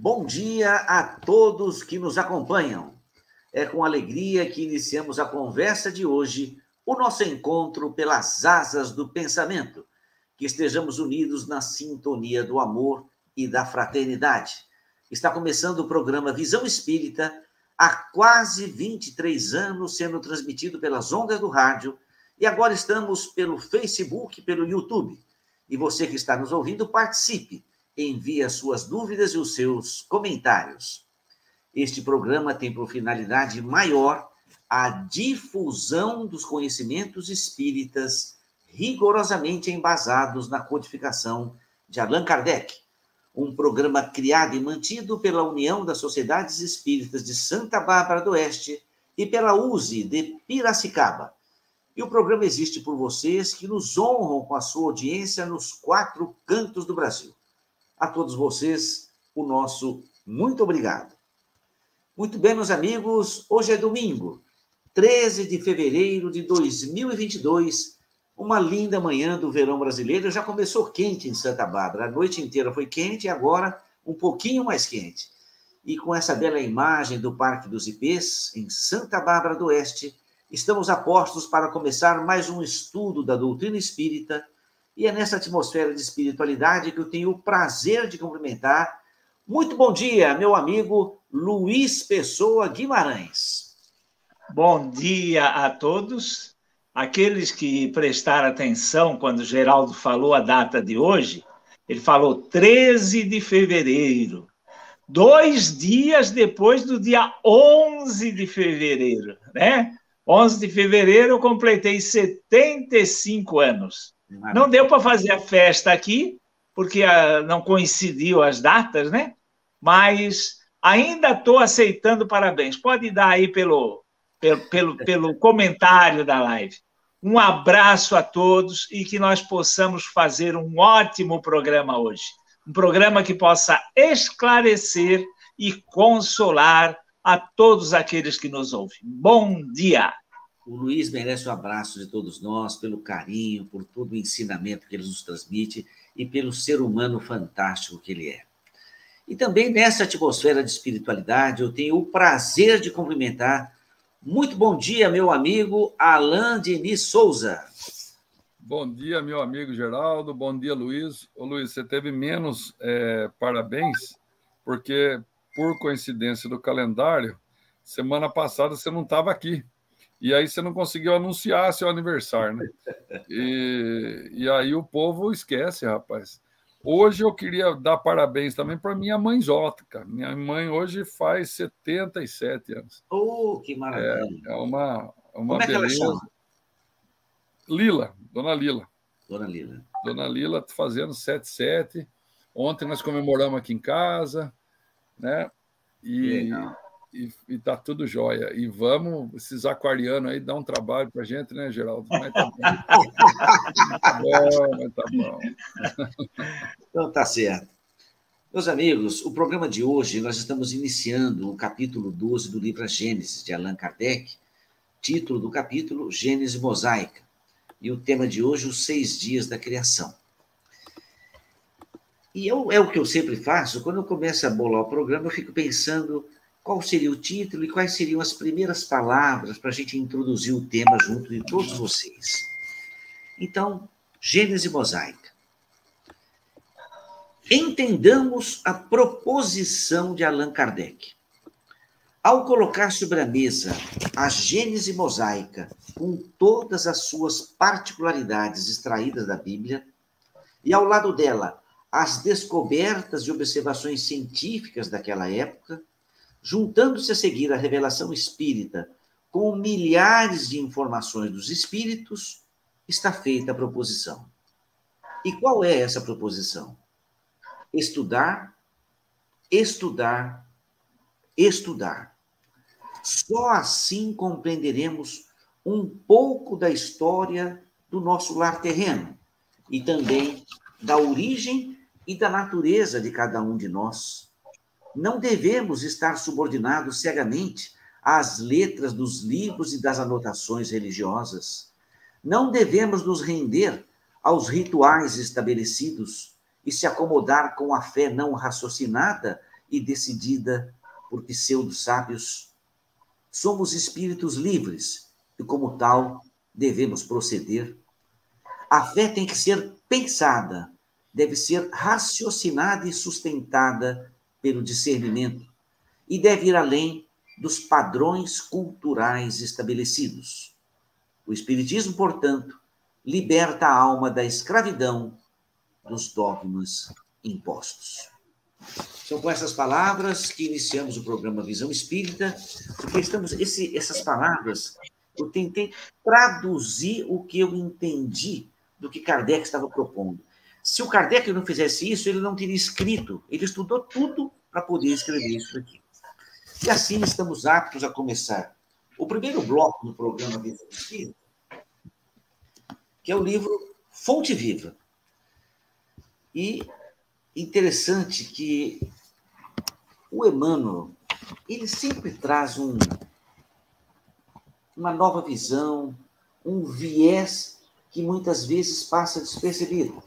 Bom dia a todos que nos acompanham. É com alegria que iniciamos a conversa de hoje, o nosso encontro pelas asas do pensamento. Que estejamos unidos na sintonia do amor e da fraternidade. Está começando o programa Visão Espírita, há quase 23 anos sendo transmitido pelas ondas do rádio, e agora estamos pelo Facebook, pelo YouTube. E você que está nos ouvindo, participe envie as suas dúvidas e os seus comentários. Este programa tem por finalidade maior a difusão dos conhecimentos espíritas rigorosamente embasados na codificação de Allan Kardec, um programa criado e mantido pela União das Sociedades Espíritas de Santa Bárbara do Oeste e pela USE de Piracicaba. E o programa existe por vocês que nos honram com a sua audiência nos quatro cantos do Brasil. A todos vocês, o nosso muito obrigado. Muito bem, meus amigos, hoje é domingo, 13 de fevereiro de 2022, uma linda manhã do verão brasileiro. Já começou quente em Santa Bárbara, a noite inteira foi quente e agora um pouquinho mais quente. E com essa bela imagem do Parque dos Ipês, em Santa Bárbara do Oeste, estamos a postos para começar mais um estudo da doutrina espírita e é nessa atmosfera de espiritualidade que eu tenho o prazer de cumprimentar. Muito bom dia, meu amigo Luiz Pessoa Guimarães. Bom dia a todos. Aqueles que prestaram atenção quando Geraldo falou a data de hoje, ele falou 13 de fevereiro, dois dias depois do dia 11 de fevereiro, né? 11 de fevereiro eu completei 75 anos. Não deu para fazer a festa aqui, porque a, ah, não coincidiu as datas, né? Mas ainda estou aceitando parabéns. Pode dar aí pelo, pelo, pelo, pelo comentário da live. Um abraço a todos e que nós possamos fazer um ótimo programa hoje. Um programa que possa esclarecer e consolar a todos aqueles que nos ouvem. Bom dia! O Luiz merece o abraço de todos nós, pelo carinho, por todo o ensinamento que ele nos transmite e pelo ser humano fantástico que ele é. E também nessa atmosfera de espiritualidade, eu tenho o prazer de cumprimentar. Muito bom dia, meu amigo Alain Denis Souza. Bom dia, meu amigo Geraldo. Bom dia, Luiz. Ô, Luiz, você teve menos é, parabéns, porque, por coincidência do calendário, semana passada você não estava aqui e aí você não conseguiu anunciar seu aniversário, né? E, e aí o povo esquece, rapaz. Hoje eu queria dar parabéns também para minha mãe Jota, cara. Minha mãe hoje faz 77 anos. Oh, que maravilha! É, é uma, uma Como beleza. É que ela chama? Lila, Dona Lila. Dona Lila. Dona Lila fazendo 77. Ontem nós comemoramos aqui em casa, né? E, Legal e, e tá tudo jóia. E vamos, esses aquarianos aí, dar um trabalho para gente, né, Geraldo? Mas tá tá bom, mas tá bom. Então tá certo. Meus amigos, o programa de hoje nós estamos iniciando o capítulo 12 do livro Gênesis, de Allan Kardec. Título do capítulo: Gênesis Mosaica. E o tema de hoje, os seis dias da criação. E eu, é o que eu sempre faço, quando eu começo a bolar o programa, eu fico pensando qual seria o título e quais seriam as primeiras palavras para a gente introduzir o tema junto de todos vocês. Então, Gênese Mosaica. Entendamos a proposição de Allan Kardec. Ao colocar sobre a mesa a Gênese mosaica, com todas as suas particularidades extraídas da Bíblia, e ao lado dela as descobertas e observações científicas daquela época, juntando-se a seguir a revelação espírita com milhares de informações dos espíritos, está feita a proposição. E qual é essa proposição? Estudar, estudar, estudar. Só assim compreenderemos um pouco da história do nosso lar terreno e também da origem e da natureza de cada um de nós não devemos estar subordinados cegamente às letras dos livros e das anotações religiosas. Não devemos nos render aos rituais estabelecidos e se acomodar com a fé não raciocinada e decidida por pseudo-sábios. Somos espíritos livres e, como tal, devemos proceder. A fé tem que ser pensada, deve ser raciocinada e sustentada pelo discernimento e deve ir além dos padrões culturais estabelecidos. O Espiritismo, portanto, liberta a alma da escravidão dos dogmas impostos. São com essas palavras que iniciamos o programa Visão Espírita, porque estamos esse, essas palavras eu tentei traduzir o que eu entendi do que Kardec estava propondo. Se o Kardec não fizesse isso, ele não teria escrito. Ele estudou tudo para poder escrever isso aqui. E assim estamos aptos a começar o primeiro bloco do programa Visão Espírita, que é o livro Fonte Viva. E interessante que o Emmanuel, ele sempre traz um, uma nova visão, um viés que muitas vezes passa despercebido.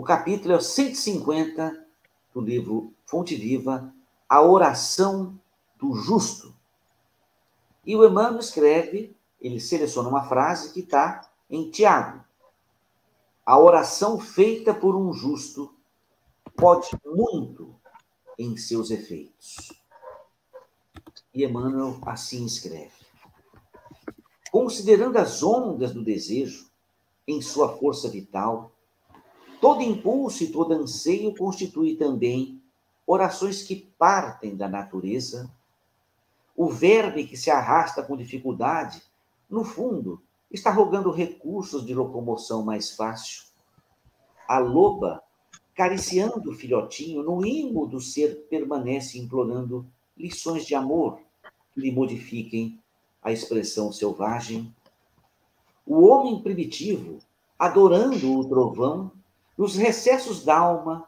O capítulo é o 150 do livro Fonte Viva, a oração do justo. E o Emmanuel escreve, ele seleciona uma frase que está em Tiago. A oração feita por um justo pode muito em seus efeitos. E Emmanuel assim escreve: Considerando as ondas do desejo em sua força vital, todo impulso e todo anseio constitui também orações que partem da natureza. O verme que se arrasta com dificuldade, no fundo, está rogando recursos de locomoção mais fácil. A loba, cariciando o filhotinho, no imo do ser permanece implorando lições de amor que lhe modifiquem a expressão selvagem. O homem primitivo, adorando o trovão, nos recessos da alma,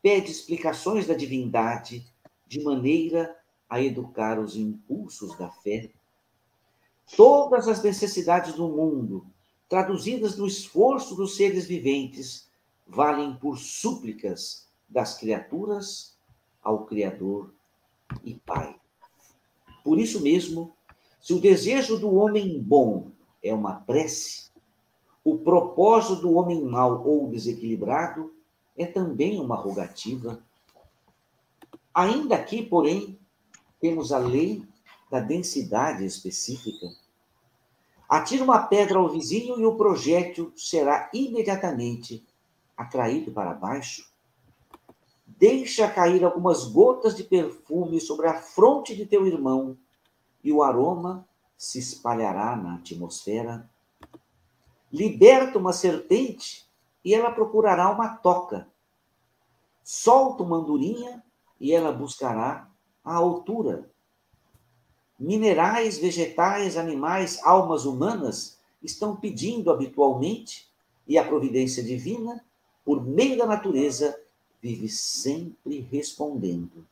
pede explicações da divindade de maneira a educar os impulsos da fé. Todas as necessidades do mundo, traduzidas no esforço dos seres viventes, valem por súplicas das criaturas ao Criador e Pai. Por isso mesmo, se o desejo do homem bom é uma prece, o propósito do homem mau ou desequilibrado é também uma rogativa. Ainda aqui, porém, temos a lei da densidade específica. Atira uma pedra ao vizinho e o projétil será imediatamente atraído para baixo. Deixa cair algumas gotas de perfume sobre a fronte de teu irmão e o aroma se espalhará na atmosfera. Liberta uma serpente e ela procurará uma toca. Solta uma andorinha e ela buscará a altura. Minerais, vegetais, animais, almas humanas estão pedindo habitualmente e a providência divina, por meio da natureza, vive sempre respondendo.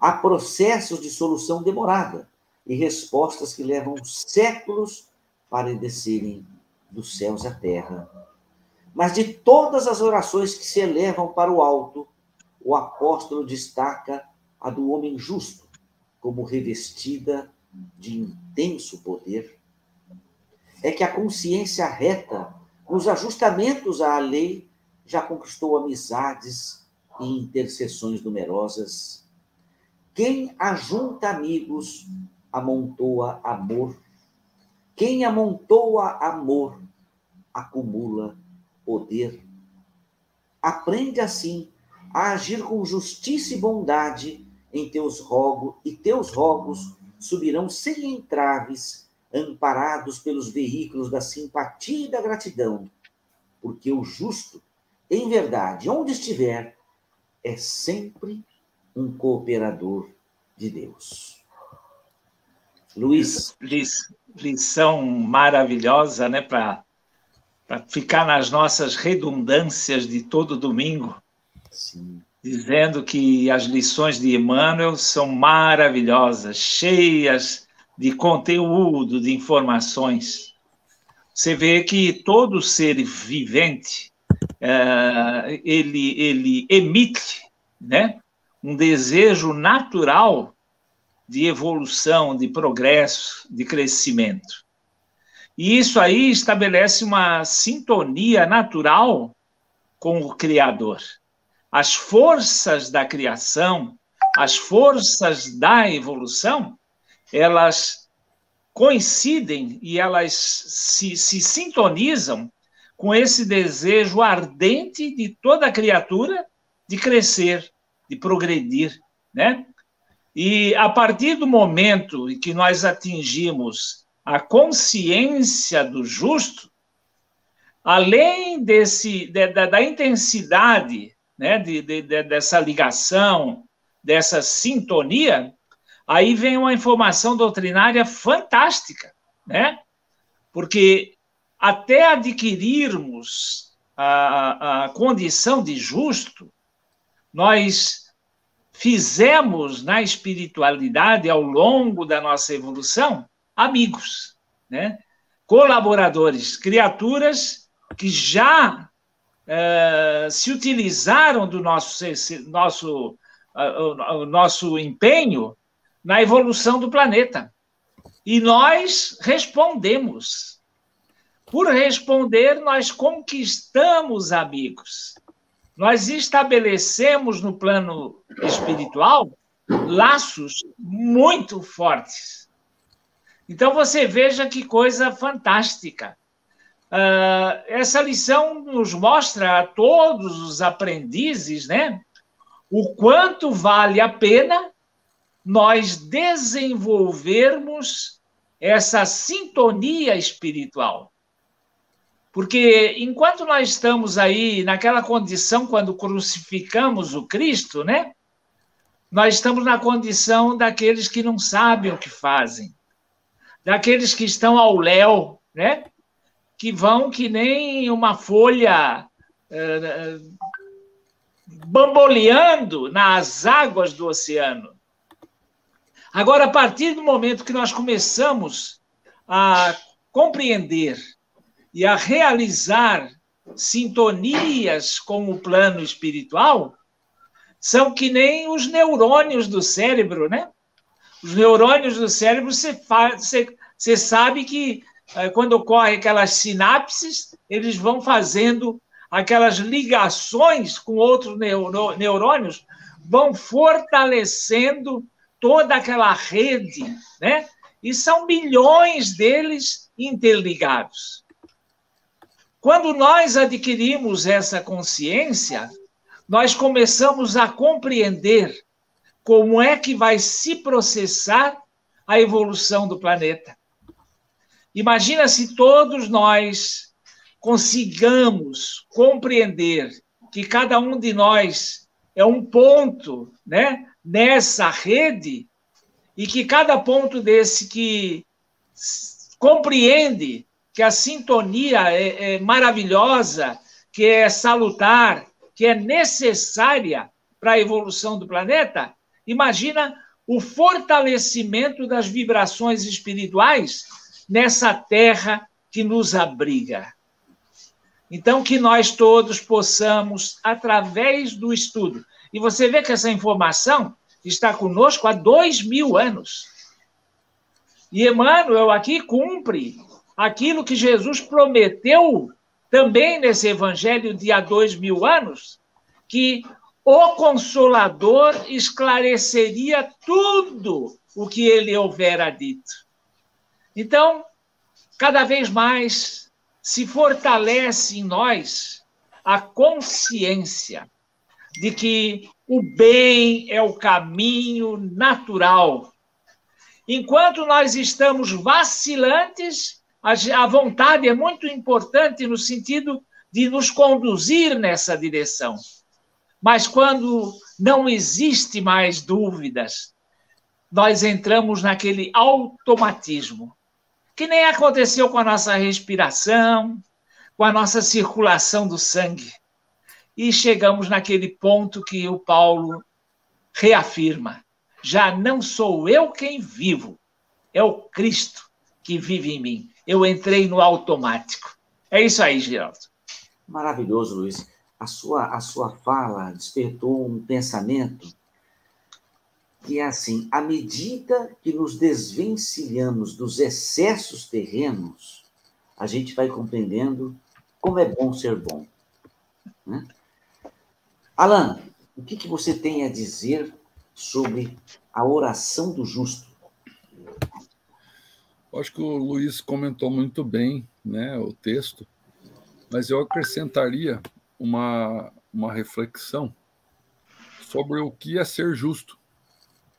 Há processos de solução demorada e respostas que levam séculos para descerem dos céus à terra mas de todas as orações que se elevam para o alto, o apóstolo destaca a do homem justo, como revestida de intenso poder. É que a consciência reta, nos ajustamentos à lei, já conquistou amizades e intercessões numerosas. Quem ajunta amigos, amontoa amor. Quem amontoa amor, acumula poder. Aprende assim a agir com justiça e bondade em teus rogos, e teus rogos subirão sem entraves, amparados pelos veículos da simpatia e da gratidão, porque o justo, em verdade, onde estiver, é sempre um cooperador de Deus. Luiz. Lição maravilhosa, né, para para ficar nas nossas redundâncias de todo domingo, Sim. dizendo que as lições de Emmanuel são maravilhosas, cheias de conteúdo, de informações. Você vê que todo ser vivente é, ele, ele emite né, um desejo natural de evolução, de progresso, de crescimento. E isso aí estabelece uma sintonia natural com o Criador. As forças da criação, as forças da evolução, elas coincidem e elas se, se sintonizam com esse desejo ardente de toda criatura de crescer, de progredir, né? E a partir do momento em que nós atingimos a consciência do justo, além desse de, da, da, intensidade, né, de, de, dessa ligação, dessa sintonia, aí vem uma informação doutrinária fantástica, né? Porque até adquirirmos a, a condição de justo, nós fizemos na espiritualidade, ao longo da nossa evolução, amigos, né? colaboradores, criaturas que já uh, se utilizaram do nosso, nosso, uh, nosso empenho na evolução do planeta. E nós respondemos por responder, nós conquistamos amigos. Nós estabelecemos no plano espiritual laços muito fortes. Então você veja que coisa fantástica. Uh, essa lição nos mostra a todos os aprendizes, né, o quanto vale a pena nós desenvolvermos essa sintonia espiritual. Porque enquanto nós estamos aí naquela condição quando crucificamos o Cristo, né? Nós estamos na condição daqueles que não sabem o que fazem, daqueles que estão ao léu, né? Que vão que nem uma folha uh, bamboleando nas águas do oceano. Agora, a partir do momento que nós começamos a compreender e a realizar sintonias com o plano espiritual, são que nem os neurônios do cérebro, né? Os neurônios do cérebro, você, você, você sabe que eh, quando ocorrem aquelas sinapses, eles vão fazendo aquelas ligações com outros neurônios, vão fortalecendo toda aquela rede, né? E são milhões deles interligados. Quando nós adquirimos essa consciência, nós começamos a compreender como é que vai se processar a evolução do planeta. Imagina se todos nós consigamos compreender que cada um de nós é um ponto, né, nessa rede e que cada ponto desse que compreende que a sintonia é, é maravilhosa, que é salutar, que é necessária para a evolução do planeta, imagina o fortalecimento das vibrações espirituais nessa terra que nos abriga. Então, que nós todos possamos, através do estudo, e você vê que essa informação está conosco há dois mil anos. E Emmanuel aqui cumpre aquilo que Jesus prometeu também nesse evangelho de há dois mil anos, que o Consolador esclareceria tudo o que ele houvera dito. Então, cada vez mais se fortalece em nós a consciência de que o bem é o caminho natural. Enquanto nós estamos vacilantes, a vontade é muito importante no sentido de nos conduzir nessa direção. Mas quando não existe mais dúvidas, nós entramos naquele automatismo, que nem aconteceu com a nossa respiração, com a nossa circulação do sangue. E chegamos naquele ponto que o Paulo reafirma: já não sou eu quem vivo, é o Cristo que vive em mim eu entrei no automático. É isso aí, Geraldo. Maravilhoso, Luiz. A sua, a sua fala despertou um pensamento que é assim: à medida que nos desvencilhamos dos excessos terrenos, a gente vai compreendendo como é bom ser bom. Né? Alan, o que, que você tem a dizer sobre a oração do justo? Acho que o Luiz comentou muito bem né, o texto, mas eu acrescentaria uma, uma reflexão sobre o que é ser justo.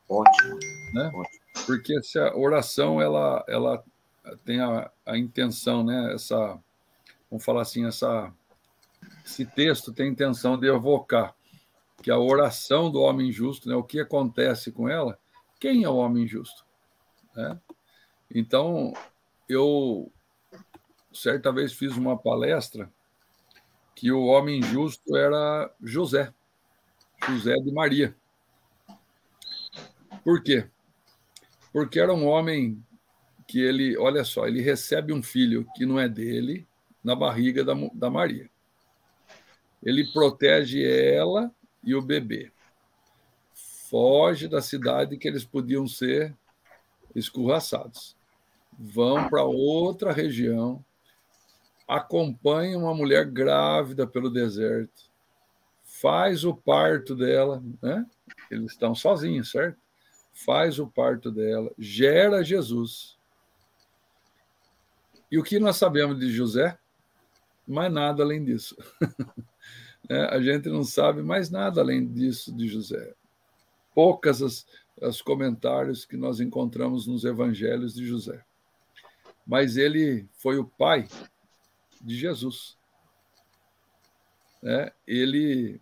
Ótimo. Né? Ótimo. Porque essa oração ela, ela tem a, a intenção, né? Essa, vamos falar assim, essa, esse texto tem a intenção de evocar que a oração do homem justo, né? O que acontece com ela? Quem é o homem justo? Né? Então, eu certa vez fiz uma palestra que o homem justo era José, José de Maria. Por quê? Porque era um homem que ele, olha só, ele recebe um filho que não é dele na barriga da, da Maria. Ele protege ela e o bebê. Foge da cidade que eles podiam ser escorraçados vão para outra região, acompanham uma mulher grávida pelo deserto, faz o parto dela, né? Eles estão sozinhos, certo? Faz o parto dela, gera Jesus. E o que nós sabemos de José? Mais nada além disso. é, a gente não sabe mais nada além disso de José. Poucas as, os comentários que nós encontramos nos evangelhos de José mas ele foi o pai de Jesus. É, ele,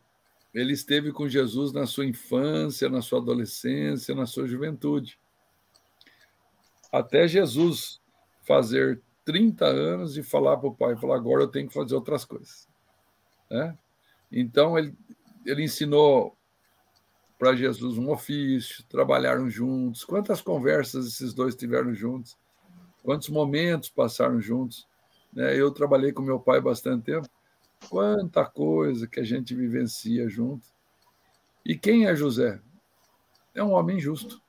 ele esteve com Jesus na sua infância, na sua adolescência, na sua juventude. Até Jesus fazer 30 anos e falar para o pai, falar, agora eu tenho que fazer outras coisas. É? Então, ele, ele ensinou para Jesus um ofício, trabalharam juntos. Quantas conversas esses dois tiveram juntos? quantos momentos passaram juntos. Né? Eu trabalhei com meu pai bastante tempo. Quanta coisa que a gente vivencia junto. E quem é José? É um homem justo.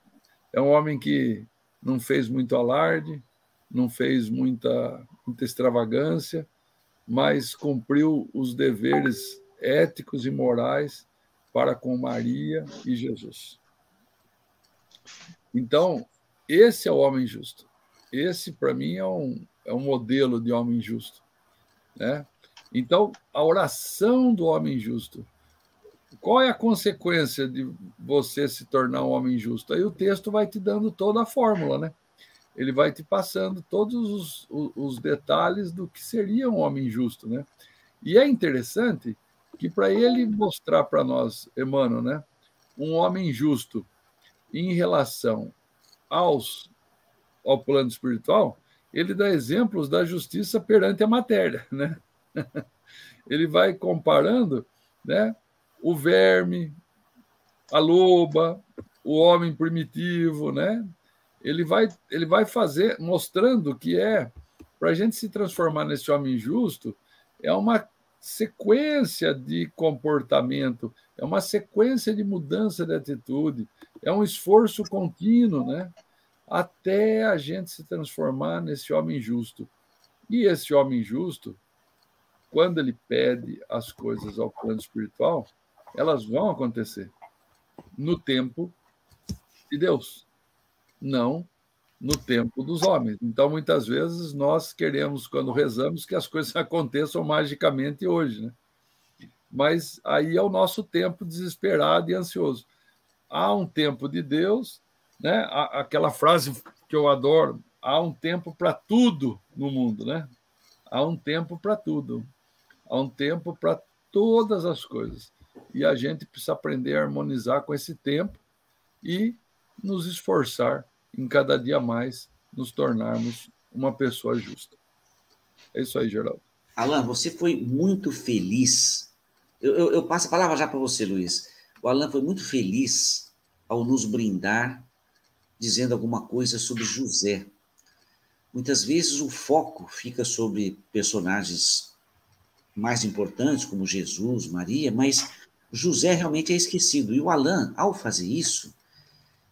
É um homem que não fez muito alarde, não fez muita, muita extravagância, mas cumpriu os deveres éticos e morais para com Maria e Jesus. Então, esse é o homem justo. Esse, para mim, é um, é um modelo de homem justo. Né? Então, a oração do homem justo. Qual é a consequência de você se tornar um homem justo? Aí o texto vai te dando toda a fórmula, né? Ele vai te passando todos os, os, detalhes do que seria um homem justo, né? E é interessante que para ele mostrar para nós, Emmanuel, né, um homem justo em relação aos ao plano espiritual, ele dá exemplos da justiça perante a matéria, né? Ele vai comparando, né, o verme, a loba, o homem primitivo, né? Ele vai ele vai fazer mostrando que é para a gente se transformar nesse homem justo é uma sequência de comportamento, é uma sequência de mudança de atitude, é um esforço contínuo, né? Até a gente se transformar nesse homem justo. E esse homem justo, quando ele pede as coisas ao plano espiritual, elas vão acontecer no tempo de Deus, não no tempo dos homens. Então, muitas vezes, nós queremos, quando rezamos, que as coisas aconteçam magicamente hoje, né? Mas aí é o nosso tempo desesperado e ansioso. Há um tempo de Deus né? Aquela frase que eu adoro: há um tempo para tudo no mundo, né? Há um tempo para tudo, há um tempo para todas as coisas. E a gente precisa aprender a harmonizar com esse tempo e nos esforçar em cada dia mais nos tornarmos uma pessoa justa. É isso aí, Geraldo. Alan, você foi muito feliz. Eu, eu, eu passo a palavra já para você, Luiz. O Alan foi muito feliz ao nos brindar dizendo alguma coisa sobre José. Muitas vezes o foco fica sobre personagens mais importantes, como Jesus, Maria, mas José realmente é esquecido. E o Alain, ao fazer isso,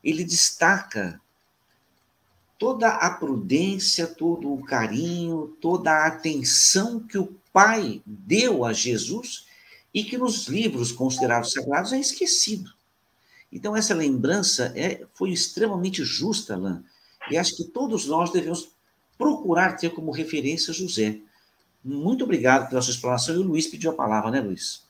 ele destaca toda a prudência, todo o carinho, toda a atenção que o pai deu a Jesus e que nos livros considerados sagrados é esquecido. Então, essa lembrança é, foi extremamente justa, Alain, e acho que todos nós devemos procurar ter como referência José. Muito obrigado pela sua explanação. E o Luiz pediu a palavra, né, Luiz?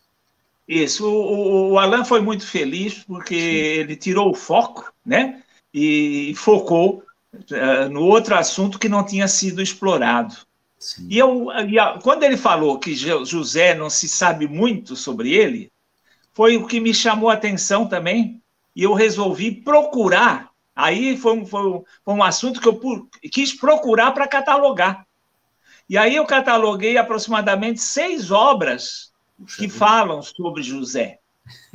Isso. O, o Alan foi muito feliz porque Sim. ele tirou o foco, né? E focou uh, no outro assunto que não tinha sido explorado. Sim. E, eu, e a, quando ele falou que José não se sabe muito sobre ele, foi o que me chamou a atenção também. E eu resolvi procurar. Aí foi um, foi um, foi um assunto que eu quis procurar para catalogar. E aí eu cataloguei aproximadamente seis obras que falam sobre José.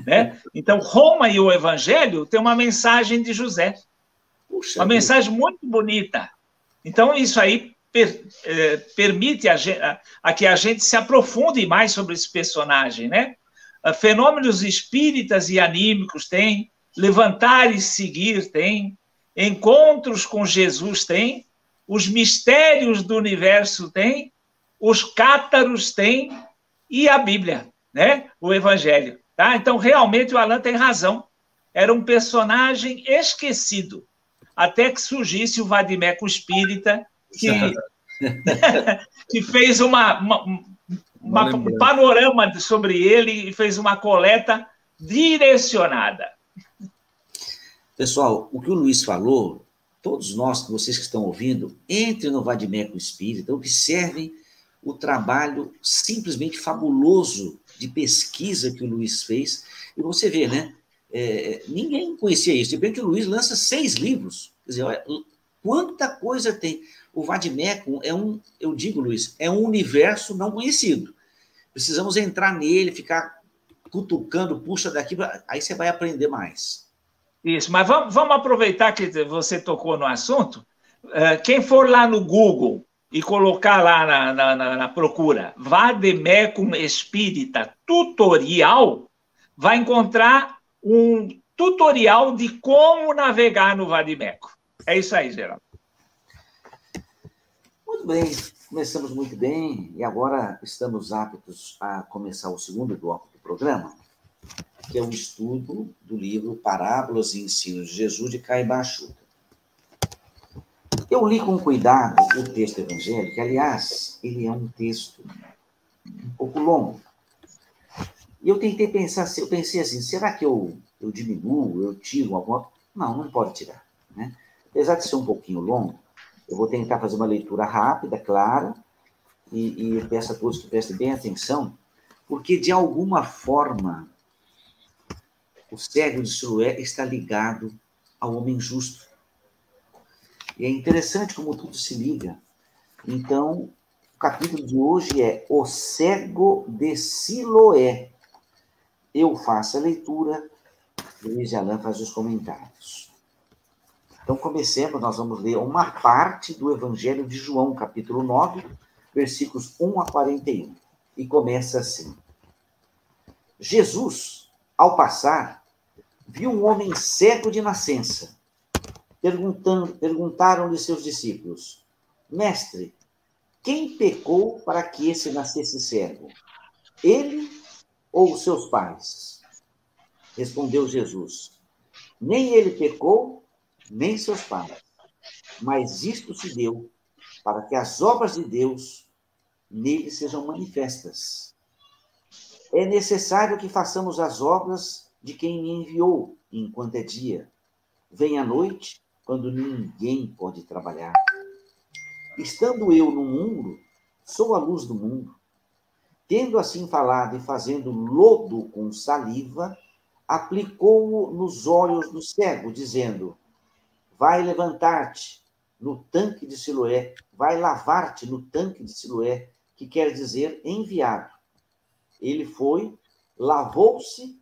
Né? Então, Roma e o Evangelho tem uma mensagem de José. Puxa uma Deus. mensagem muito bonita. Então, isso aí per, eh, permite a, a, a, que a gente se aprofunde mais sobre esse personagem. Né? Ah, fenômenos espíritas e anímicos tem, levantar e seguir tem, encontros com Jesus tem, os mistérios do universo tem, os cátaros tem e a Bíblia, né? O Evangelho, tá? Então realmente o Alan tem razão. Era um personagem esquecido, até que surgisse o Vadimeco Espírita que que fez uma, uma, uma um panorama sobre ele e fez uma coleta direcionada. Pessoal, o que o Luiz falou todos nós, vocês que estão ouvindo, entrem no Vadimeco Espírita, observem o trabalho simplesmente fabuloso de pesquisa que o Luiz fez. E você vê, né? É, ninguém conhecia isso. De repente, o Luiz lança seis livros. Quer dizer, olha, quanta coisa tem. O Vadimeco é um, eu digo, Luiz, é um universo não conhecido. Precisamos entrar nele, ficar cutucando, puxa daqui, aí você vai aprender mais. Isso, mas vamos, vamos aproveitar que você tocou no assunto. É, quem for lá no Google e colocar lá na, na, na, na procura Vademecum Espírita Tutorial, vai encontrar um tutorial de como navegar no Vadimeco. É isso aí, Geraldo. Muito bem, começamos muito bem e agora estamos aptos a começar o segundo bloco do programa que é o estudo do livro Parábolas e Ensinos de Jesus, de Caibachuca. Eu li com cuidado o texto evangélico, aliás, ele é um texto um pouco longo. E eu tentei pensar, eu pensei assim, será que eu, eu diminuo, eu tiro alguma Não, não pode tirar. Né? Apesar de ser um pouquinho longo, eu vou tentar fazer uma leitura rápida, clara, e, e peço a todos que prestem bem atenção, porque de alguma forma o cego de Siloé está ligado ao homem justo. E é interessante como tudo se liga. Então, o capítulo de hoje é O Cego de Siloé. Eu faço a leitura, Luiz Alain faz os comentários. Então, comecemos, nós vamos ler uma parte do Evangelho de João, capítulo 9, versículos 1 a 41. E começa assim: Jesus, ao passar, viu um homem cego de nascença. Perguntaram-lhe seus discípulos: Mestre, quem pecou para que esse nascesse cego? Ele ou seus pais? Respondeu Jesus: Nem ele pecou, nem seus pais. Mas isto se deu para que as obras de Deus nele sejam manifestas. É necessário que façamos as obras de quem me enviou enquanto é dia. Vem a noite, quando ninguém pode trabalhar. Estando eu no mundo, sou a luz do mundo. Tendo assim falado e fazendo lodo com saliva, aplicou-o nos olhos do cego, dizendo: Vai levantar-te no tanque de Siloé, vai lavar-te no tanque de Siloé, que quer dizer enviado. Ele foi, lavou-se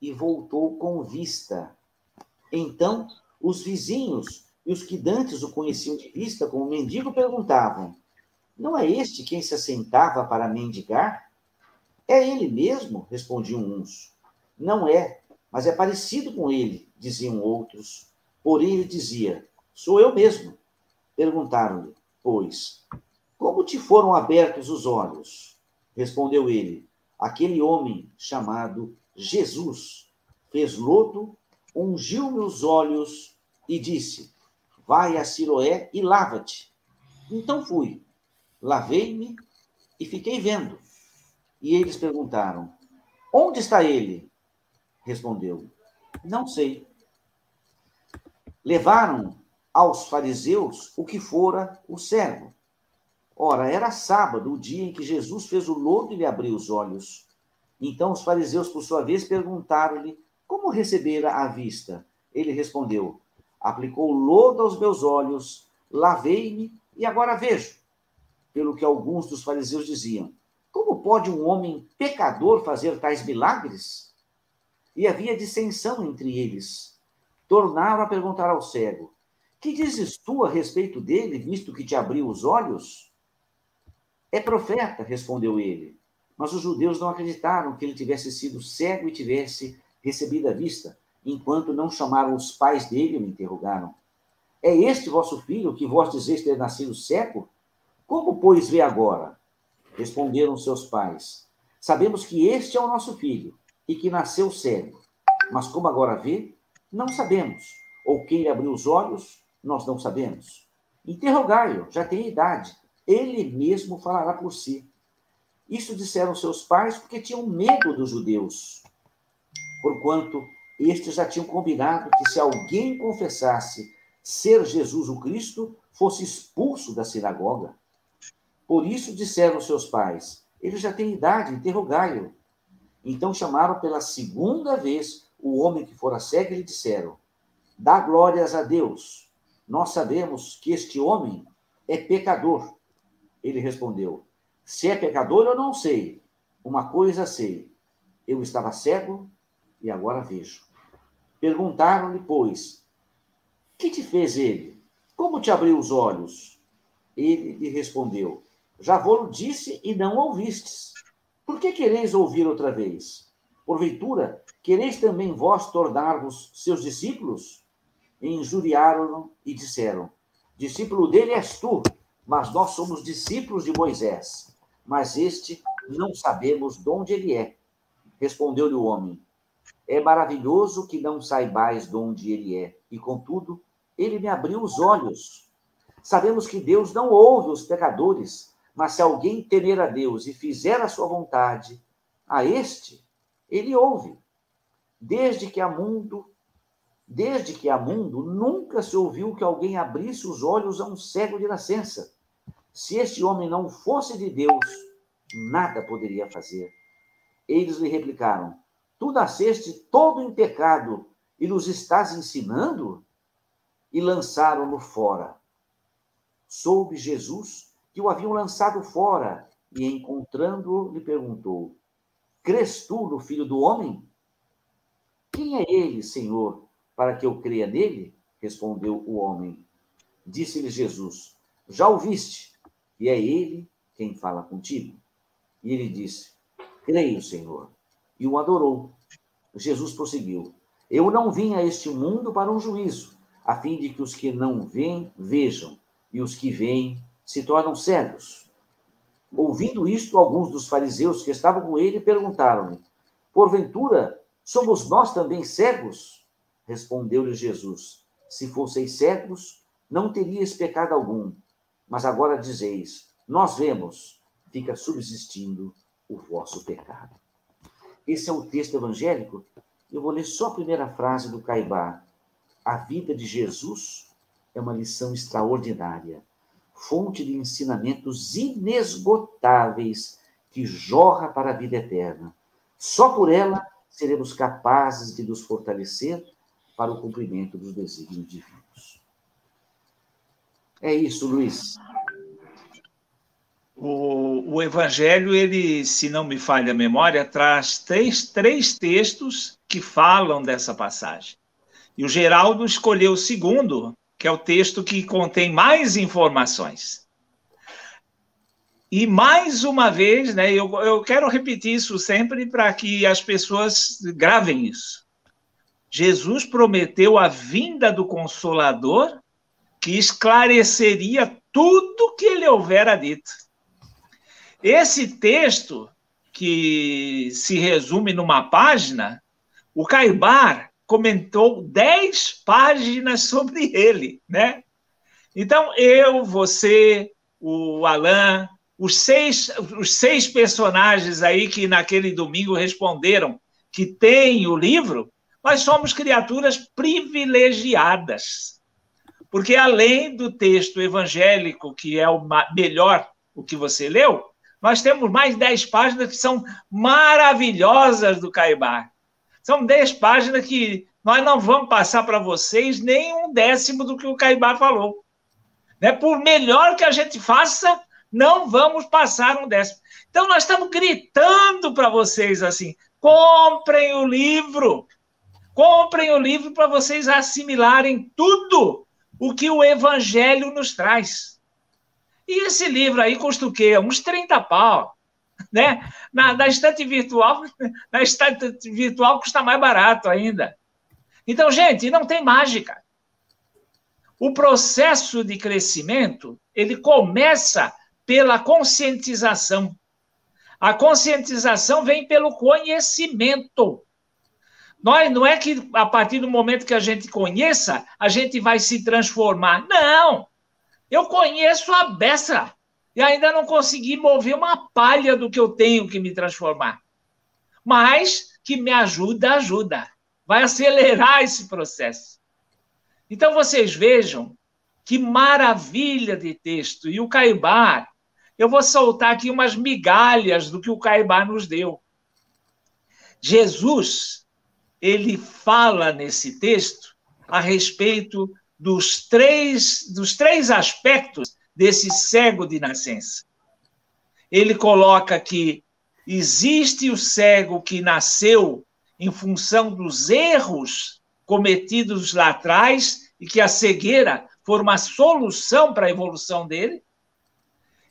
e voltou com vista. Então, os vizinhos e os que dantes o conheciam de vista como mendigo perguntavam: Não é este quem se assentava para mendigar? É ele mesmo, respondiam uns. Não é, mas é parecido com ele, diziam outros. Porém, ele dizia: Sou eu mesmo. Perguntaram-lhe, pois, como te foram abertos os olhos? Respondeu ele: Aquele homem chamado Jesus fez lodo, ungiu meus olhos e disse: Vai a Siloé e lava-te. Então fui, lavei-me e fiquei vendo. E eles perguntaram: Onde está ele? Respondeu: Não sei. Levaram aos fariseus o que fora o servo. Ora, era sábado, o dia em que Jesus fez o lodo e lhe abriu os olhos. Então os fariseus, por sua vez, perguntaram-lhe como recebera a vista. Ele respondeu: Aplicou lodo aos meus olhos, lavei-me e agora vejo. Pelo que alguns dos fariseus diziam: Como pode um homem pecador fazer tais milagres? E havia dissensão entre eles. Tornaram a perguntar ao cego: Que dizes tu a respeito dele, visto que te abriu os olhos? É profeta, respondeu ele. Mas os judeus não acreditaram que ele tivesse sido cego e tivesse recebido a vista, enquanto não chamaram os pais dele e o interrogaram. É este vosso filho que vós dizeis ter nascido cego? Como, pois, vê agora? Responderam seus pais. Sabemos que este é o nosso filho e que nasceu cego. Mas como agora vê, não sabemos. Ou quem abriu os olhos, nós não sabemos. Interrogai-o, já tem idade ele mesmo falará por si. Isso disseram seus pais porque tinham medo dos judeus, porquanto estes já tinham combinado que se alguém confessasse ser Jesus o Cristo, fosse expulso da sinagoga. Por isso disseram seus pais: ele já tem idade, interrogai-o. Então chamaram pela segunda vez o homem que fora cego e lhe disseram: Dá glórias a Deus. Nós sabemos que este homem é pecador. Ele respondeu: Se é pecador, eu não sei. Uma coisa sei: eu estava cego e agora vejo. Perguntaram-lhe, pois: Que te fez ele? Como te abriu os olhos? Ele lhe respondeu: Já vou disse e não ouvistes. Por que quereis ouvir outra vez? Porventura, quereis também vós tornar-vos seus discípulos? E injuriaram-no e disseram: Discípulo dele és tu, mas nós somos discípulos de Moisés. Mas este não sabemos de onde ele é. Respondeu-lhe o homem: É maravilhoso que não saibais de onde ele é, e contudo, ele me abriu os olhos. Sabemos que Deus não ouve os pecadores, mas se alguém temer a Deus e fizer a sua vontade, a este ele ouve. Desde que há mundo, desde que há mundo, nunca se ouviu que alguém abrisse os olhos a um cego de nascença. Se este homem não fosse de Deus, nada poderia fazer. Eles lhe replicaram: Tu nasceste todo em pecado e nos estás ensinando? E lançaram-no fora. Soube Jesus que o haviam lançado fora e, encontrando-o, lhe perguntou: Crês tu no filho do homem? Quem é ele, Senhor, para que eu creia nele? Respondeu o homem. Disse-lhe Jesus: Já ouviste e é ele quem fala contigo. E ele disse: Creio, Senhor. E o adorou. Jesus prosseguiu: Eu não vim a este mundo para um juízo, a fim de que os que não veem vejam, e os que veem se tornam cegos. Ouvindo isto, alguns dos fariseus que estavam com ele perguntaram-lhe: Porventura, somos nós também cegos? Respondeu-lhe Jesus: Se fosseis cegos, não teríeis pecado algum. Mas agora dizeis: Nós vemos, fica subsistindo o vosso pecado. Esse é o texto evangélico. Eu vou ler só a primeira frase do Caibá. A vida de Jesus é uma lição extraordinária, fonte de ensinamentos inesgotáveis que jorra para a vida eterna. Só por ela seremos capazes de nos fortalecer para o cumprimento dos desígnios divinos. É isso, Luiz. O, o Evangelho, ele, se não me falha a memória, traz três, três textos que falam dessa passagem. E o Geraldo escolheu o segundo, que é o texto que contém mais informações. E mais uma vez, né, eu, eu quero repetir isso sempre para que as pessoas gravem isso. Jesus prometeu a vinda do Consolador que esclareceria tudo que ele houvera dito. Esse texto, que se resume numa página, o Caibar comentou dez páginas sobre ele, né? Então, eu, você, o Alain, os seis, os seis personagens aí que naquele domingo responderam que tem o livro, nós somos criaturas privilegiadas. Porque além do texto evangélico, que é o melhor, o que você leu, nós temos mais dez páginas que são maravilhosas do Caibar. São dez páginas que nós não vamos passar para vocês nem um décimo do que o Caibar falou. Né? Por melhor que a gente faça, não vamos passar um décimo. Então, nós estamos gritando para vocês assim: comprem o livro, comprem o livro para vocês assimilarem tudo o que o Evangelho nos traz. E esse livro aí custa o quê? Uns 30 pau. Né? Na, na estante virtual, na estante virtual custa mais barato ainda. Então, gente, não tem mágica. O processo de crescimento, ele começa pela conscientização. A conscientização vem pelo conhecimento. Nós, não é que a partir do momento que a gente conheça, a gente vai se transformar. Não! Eu conheço a beça e ainda não consegui mover uma palha do que eu tenho que me transformar. Mas que me ajuda, ajuda. Vai acelerar esse processo. Então vocês vejam que maravilha de texto. E o Caibar, eu vou soltar aqui umas migalhas do que o Caibar nos deu. Jesus ele fala nesse texto a respeito dos três, dos três aspectos desse cego de nascença. Ele coloca que existe o cego que nasceu em função dos erros cometidos lá atrás e que a cegueira foi uma solução para a evolução dele.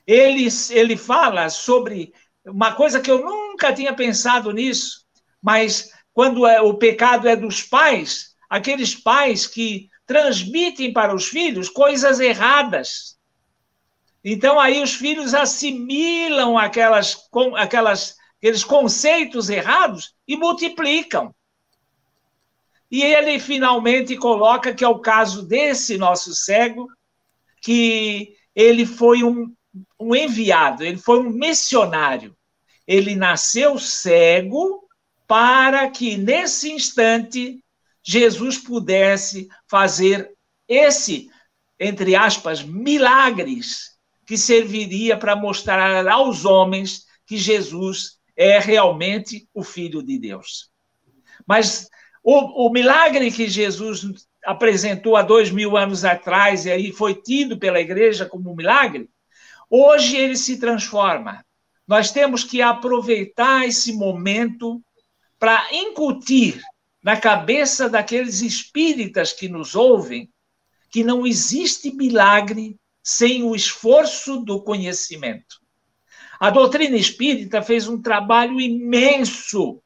Ele, ele fala sobre uma coisa que eu nunca tinha pensado nisso, mas quando é, o pecado é dos pais, aqueles pais que transmitem para os filhos coisas erradas. Então aí os filhos assimilam aquelas, aquelas, aqueles conceitos errados e multiplicam. E ele finalmente coloca que é o caso desse nosso cego, que ele foi um, um enviado, ele foi um missionário. Ele nasceu cego para que nesse instante Jesus pudesse fazer esse, entre aspas, milagres que serviria para mostrar aos homens que Jesus é realmente o Filho de Deus. Mas o, o milagre que Jesus apresentou há dois mil anos atrás e aí foi tido pela igreja como um milagre, hoje ele se transforma. Nós temos que aproveitar esse momento para incutir na cabeça daqueles espíritas que nos ouvem que não existe milagre sem o esforço do conhecimento. A doutrina espírita fez um trabalho imenso,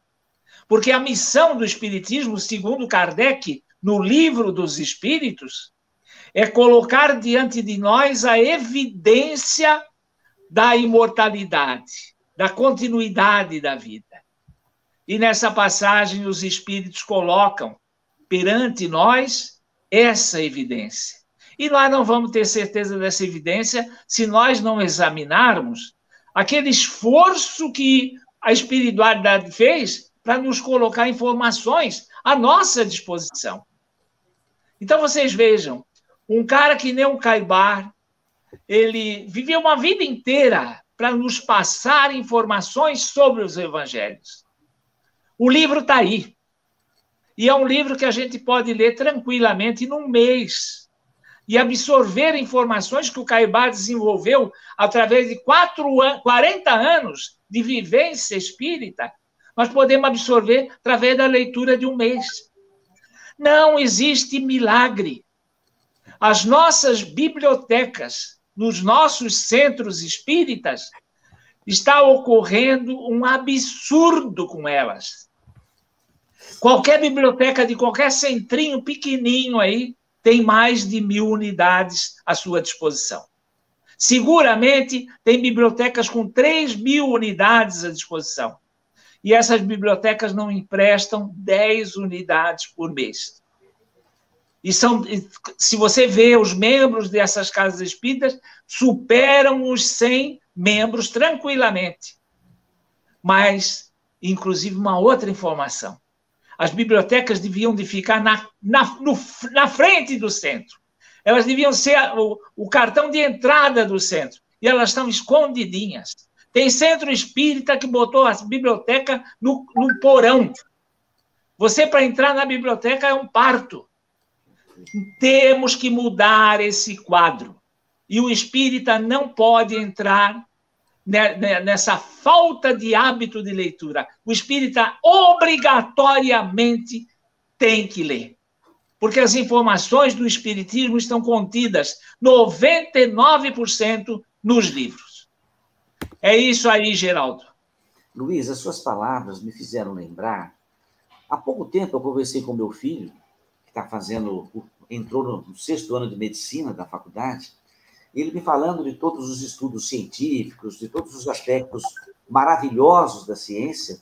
porque a missão do espiritismo, segundo Kardec, no livro dos espíritos, é colocar diante de nós a evidência da imortalidade, da continuidade da vida. E nessa passagem, os Espíritos colocam perante nós essa evidência. E nós não vamos ter certeza dessa evidência se nós não examinarmos aquele esforço que a espiritualidade fez para nos colocar informações à nossa disposição. Então vocês vejam, um cara que nem o Caibar, ele viveu uma vida inteira para nos passar informações sobre os evangelhos. O livro está aí. E é um livro que a gente pode ler tranquilamente num mês e absorver informações que o Caibá desenvolveu através de quatro, 40 anos de vivência espírita. Nós podemos absorver através da leitura de um mês. Não existe milagre. As nossas bibliotecas, nos nossos centros espíritas, está ocorrendo um absurdo com elas. Qualquer biblioteca de qualquer centrinho pequenininho aí tem mais de mil unidades à sua disposição. Seguramente tem bibliotecas com 3 mil unidades à disposição. E essas bibliotecas não emprestam 10 unidades por mês. E são, se você vê os membros dessas casas espíritas, superam os 100 membros tranquilamente. Mas, inclusive, uma outra informação. As bibliotecas deviam de ficar na, na, no, na frente do centro. Elas deviam ser o, o cartão de entrada do centro. E elas estão escondidinhas. Tem centro espírita que botou a biblioteca no, no porão. Você, para entrar na biblioteca, é um parto. Temos que mudar esse quadro. E o espírita não pode entrar nessa falta de hábito de leitura. O espírita obrigatoriamente tem que ler. Porque as informações do espiritismo estão contidas 99% nos livros. É isso aí, Geraldo. Luiz, as suas palavras me fizeram lembrar. Há pouco tempo eu conversei com meu filho, que está fazendo, entrou no sexto ano de medicina da faculdade, ele me falando de todos os estudos científicos, de todos os aspectos maravilhosos da ciência.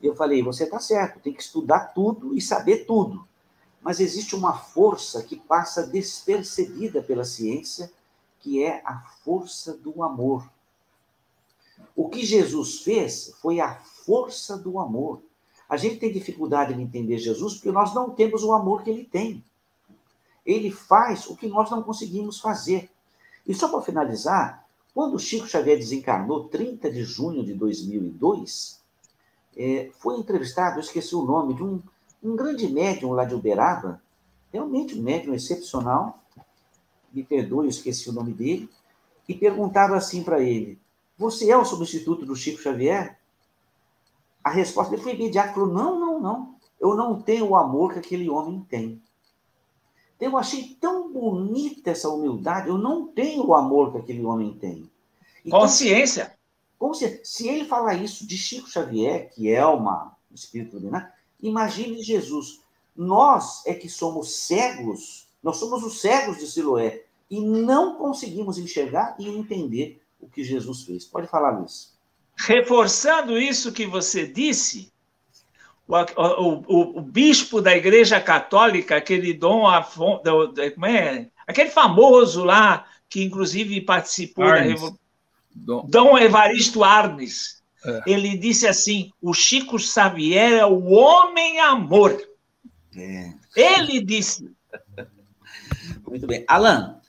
Eu falei: você está certo, tem que estudar tudo e saber tudo. Mas existe uma força que passa despercebida pela ciência, que é a força do amor. O que Jesus fez foi a força do amor. A gente tem dificuldade de entender Jesus porque nós não temos o amor que ele tem. Ele faz o que nós não conseguimos fazer. E só para finalizar, quando Chico Xavier desencarnou, 30 de junho de 2002, é, foi entrevistado, eu esqueci o nome, de um, um grande médium lá de Uberaba, realmente um médium excepcional, me perdoe, eu esqueci o nome dele, e perguntaram assim para ele: Você é o substituto do Chico Xavier? A resposta dele foi imediata: falou, Não, não, não. Eu não tenho o amor que aquele homem tem. Eu achei tão bonita essa humildade. Eu não tenho o amor que aquele homem tem. Então, consciência. consciência. Se ele falar isso de Chico Xavier, que é uma espírito luminar, imagine Jesus. Nós é que somos cegos, nós somos os cegos de Siloé e não conseguimos enxergar e entender o que Jesus fez. Pode falar, Luiz. Reforçando isso que você disse, o, o, o, bispo da Igreja Católica, aquele Dom Afonso, como é? Aquele famoso lá, que inclusive participou Arnes. da Revolução. Dom. Dom Evaristo Arnes. É. Ele disse assim: o Chico Xavier é o homem-amor. É. Ele disse. Muito bem. Alan,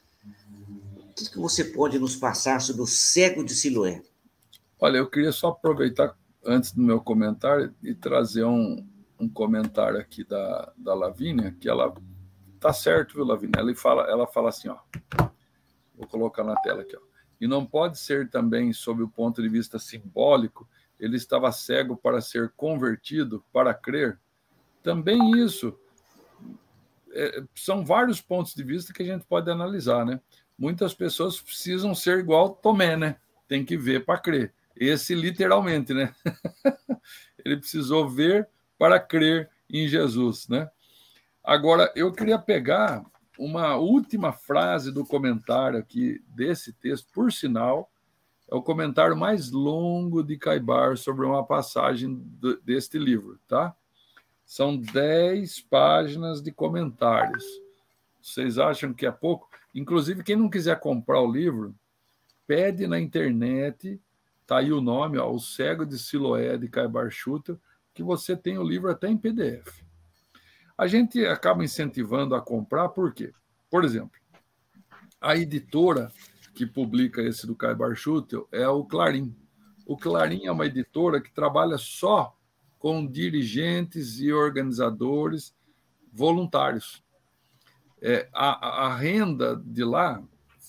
o que você pode nos passar sobre o cego de Siloé? Olha, eu queria só aproveitar antes do meu comentário, e trazer um, um comentário aqui da, da Lavínia, que ela tá certo, viu, Lavínia? Ela fala, ela fala assim, ó. Vou colocar na tela aqui, ó. E não pode ser também, sob o ponto de vista simbólico, ele estava cego para ser convertido, para crer. Também isso. É, são vários pontos de vista que a gente pode analisar, né? Muitas pessoas precisam ser igual Tomé, né? Tem que ver para crer. Esse literalmente, né? Ele precisou ver para crer em Jesus, né? Agora, eu queria pegar uma última frase do comentário aqui desse texto, por sinal, é o comentário mais longo de Caibar sobre uma passagem deste livro, tá? São dez páginas de comentários. Vocês acham que é pouco? Inclusive, quem não quiser comprar o livro, pede na internet Está aí o nome, ó, O Cego de Siloé, de Caibar Schutter, que você tem o livro até em PDF. A gente acaba incentivando a comprar, por quê? Por exemplo, a editora que publica esse do Caibar Schutter é o Clarim. O Clarim é uma editora que trabalha só com dirigentes e organizadores voluntários. É, a, a renda de lá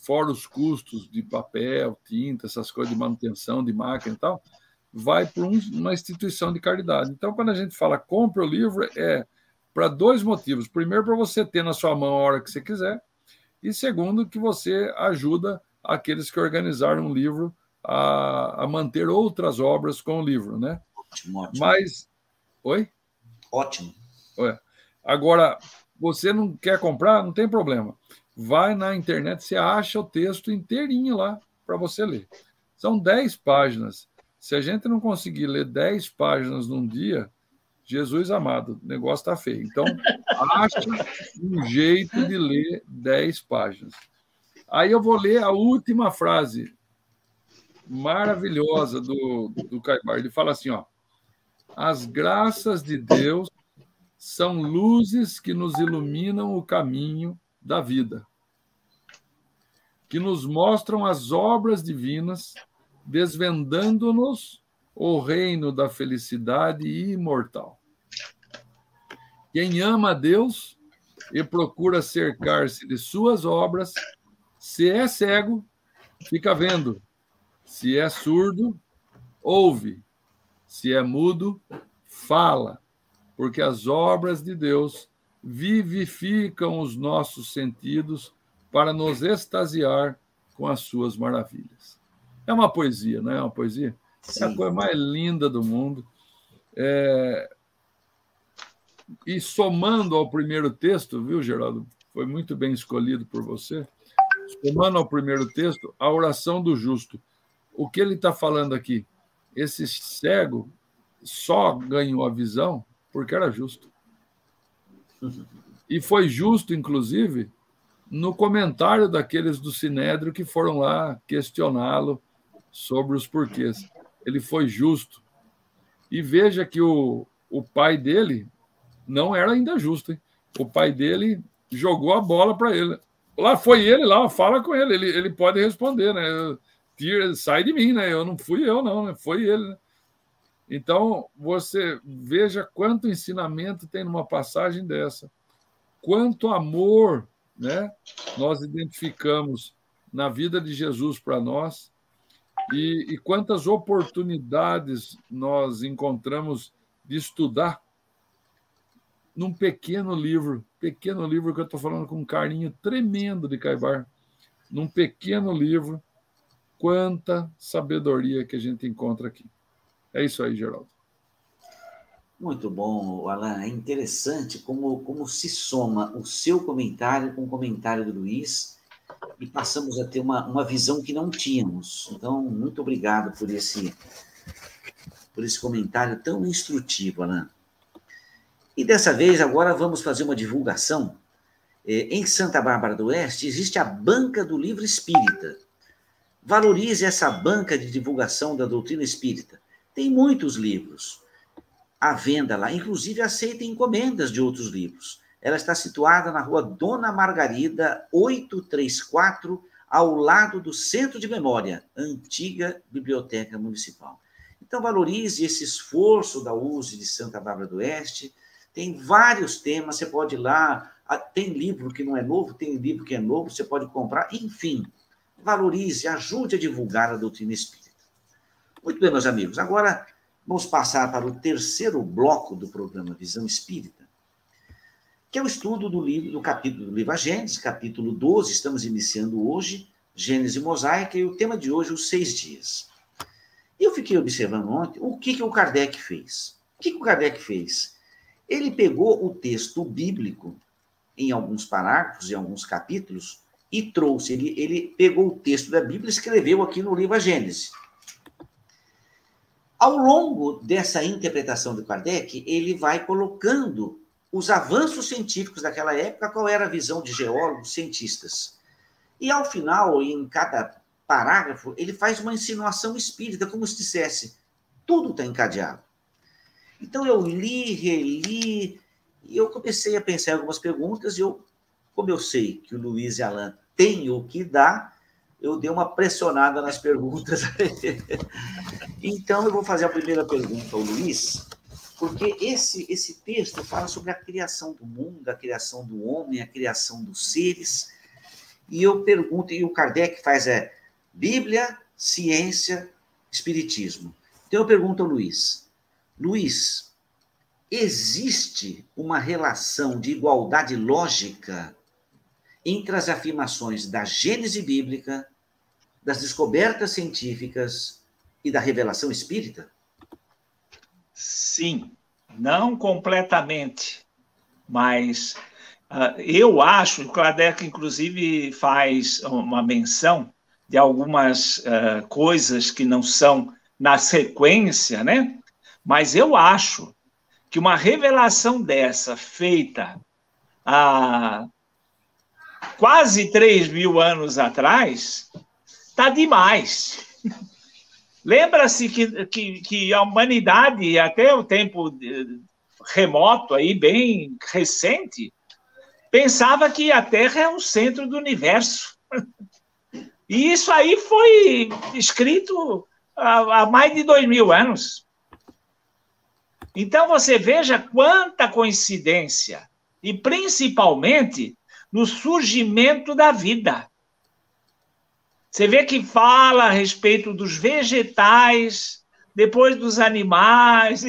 fora os custos de papel, tinta, essas coisas de manutenção de máquina e tal, vai para um, uma instituição de caridade. Então, quando a gente fala compre o livro, é para dois motivos. Primeiro, para você ter na sua mão a hora que você quiser, e segundo, que você ajuda aqueles que organizaram o livro a, a manter outras obras com o livro, né? Ótimo, ótimo. Mas. Oi? Ótimo. Agora, você não quer comprar? Não tem problema. Vai na internet, você acha o texto inteirinho lá para você ler. São 10 páginas. Se a gente não conseguir ler 10 páginas num dia, Jesus amado, o negócio está feio. Então, acha um jeito de ler 10 páginas. Aí eu vou ler a última frase maravilhosa do, do Caibar. Ele fala assim: ó, as graças de Deus são luzes que nos iluminam o caminho da vida, que nos mostram as obras divinas, desvendando-nos o reino da felicidade imortal. Quem ama a Deus e procura cercar-se de suas obras, se é cego, fica vendo, se é surdo, ouve, se é mudo, fala, porque as obras de Deus vivificam os nossos sentidos para nos extasiar com as suas maravilhas. É uma poesia, não é uma poesia? Sim. É a coisa mais linda do mundo. É... E somando ao primeiro texto, viu, Geraldo? Foi muito bem escolhido por você. Somando ao primeiro texto, a oração do justo. O que ele está falando aqui? Esse cego só ganhou a visão porque era justo. E foi justo, inclusive, no comentário daqueles do Sinédrio que foram lá questioná-lo sobre os porquês ele foi justo. E veja que o, o pai dele não era ainda justo. Hein? O pai dele jogou a bola para ele. Lá foi ele, lá, fala com ele, ele, ele pode responder, né? Tira, sai de mim, né? Eu não fui eu, não, né? Foi ele. Né? Então, você veja quanto ensinamento tem numa passagem dessa. Quanto amor né, nós identificamos na vida de Jesus para nós e, e quantas oportunidades nós encontramos de estudar num pequeno livro, pequeno livro que eu estou falando com um carinho tremendo de Caibar, num pequeno livro, quanta sabedoria que a gente encontra aqui. É isso aí, Geraldo. Muito bom, Alan. É interessante como, como se soma o seu comentário com o comentário do Luiz e passamos a ter uma, uma visão que não tínhamos. Então, muito obrigado por esse, por esse comentário tão instrutivo, Alain. E dessa vez, agora vamos fazer uma divulgação. É, em Santa Bárbara do Oeste existe a Banca do Livro Espírita. Valorize essa banca de divulgação da doutrina espírita. Tem muitos livros à venda lá, inclusive aceita encomendas de outros livros. Ela está situada na rua Dona Margarida, 834, ao lado do Centro de Memória, antiga Biblioteca Municipal. Então, valorize esse esforço da USE de Santa Bárbara do Oeste. Tem vários temas, você pode ir lá. Tem livro que não é novo, tem livro que é novo, você pode comprar. Enfim, valorize, ajude a divulgar a doutrina espírita. Muito bem, meus amigos. Agora, vamos passar para o terceiro bloco do programa Visão Espírita que é o estudo do livro, do capítulo do livro A Gênesis, capítulo 12, estamos iniciando hoje, Gênesis Mosaica, e o tema de hoje, os seis dias. Eu fiquei observando ontem o que, que o Kardec fez. O que, que o Kardec fez? Ele pegou o texto bíblico, em alguns parágrafos, em alguns capítulos, e trouxe, ele, ele pegou o texto da Bíblia e escreveu aqui no livro A Gênesis. Ao longo dessa interpretação de Kardec, ele vai colocando os avanços científicos daquela época, qual era a visão de geólogos, cientistas. E ao final, em cada parágrafo, ele faz uma insinuação espírita, como se dissesse: tudo está encadeado. Então eu li, reli, e eu comecei a pensar em algumas perguntas, e eu, como eu sei que o Luiz e Alain têm o que dar, eu dei uma pressionada nas perguntas. então eu vou fazer a primeira pergunta ao Luiz, porque esse, esse texto fala sobre a criação do mundo, a criação do homem, a criação dos seres. E eu pergunto, e o Kardec faz é Bíblia, ciência, espiritismo. Então eu pergunto ao Luiz: Luiz, existe uma relação de igualdade lógica entre as afirmações da Gênese bíblica, das descobertas científicas e da revelação espírita? Sim, não completamente, mas uh, eu acho, o Kardec inclusive faz uma menção de algumas uh, coisas que não são na sequência, né? Mas eu acho que uma revelação dessa feita há quase 3 mil anos atrás está demais. Lembra-se que, que, que, a humanidade, até o tempo remoto, aí, bem recente, pensava que a Terra é o centro do universo. E isso aí foi escrito há, há mais de dois mil anos. Então você veja quanta coincidência, e principalmente no surgimento da vida. Você vê que fala a respeito dos vegetais, depois dos animais.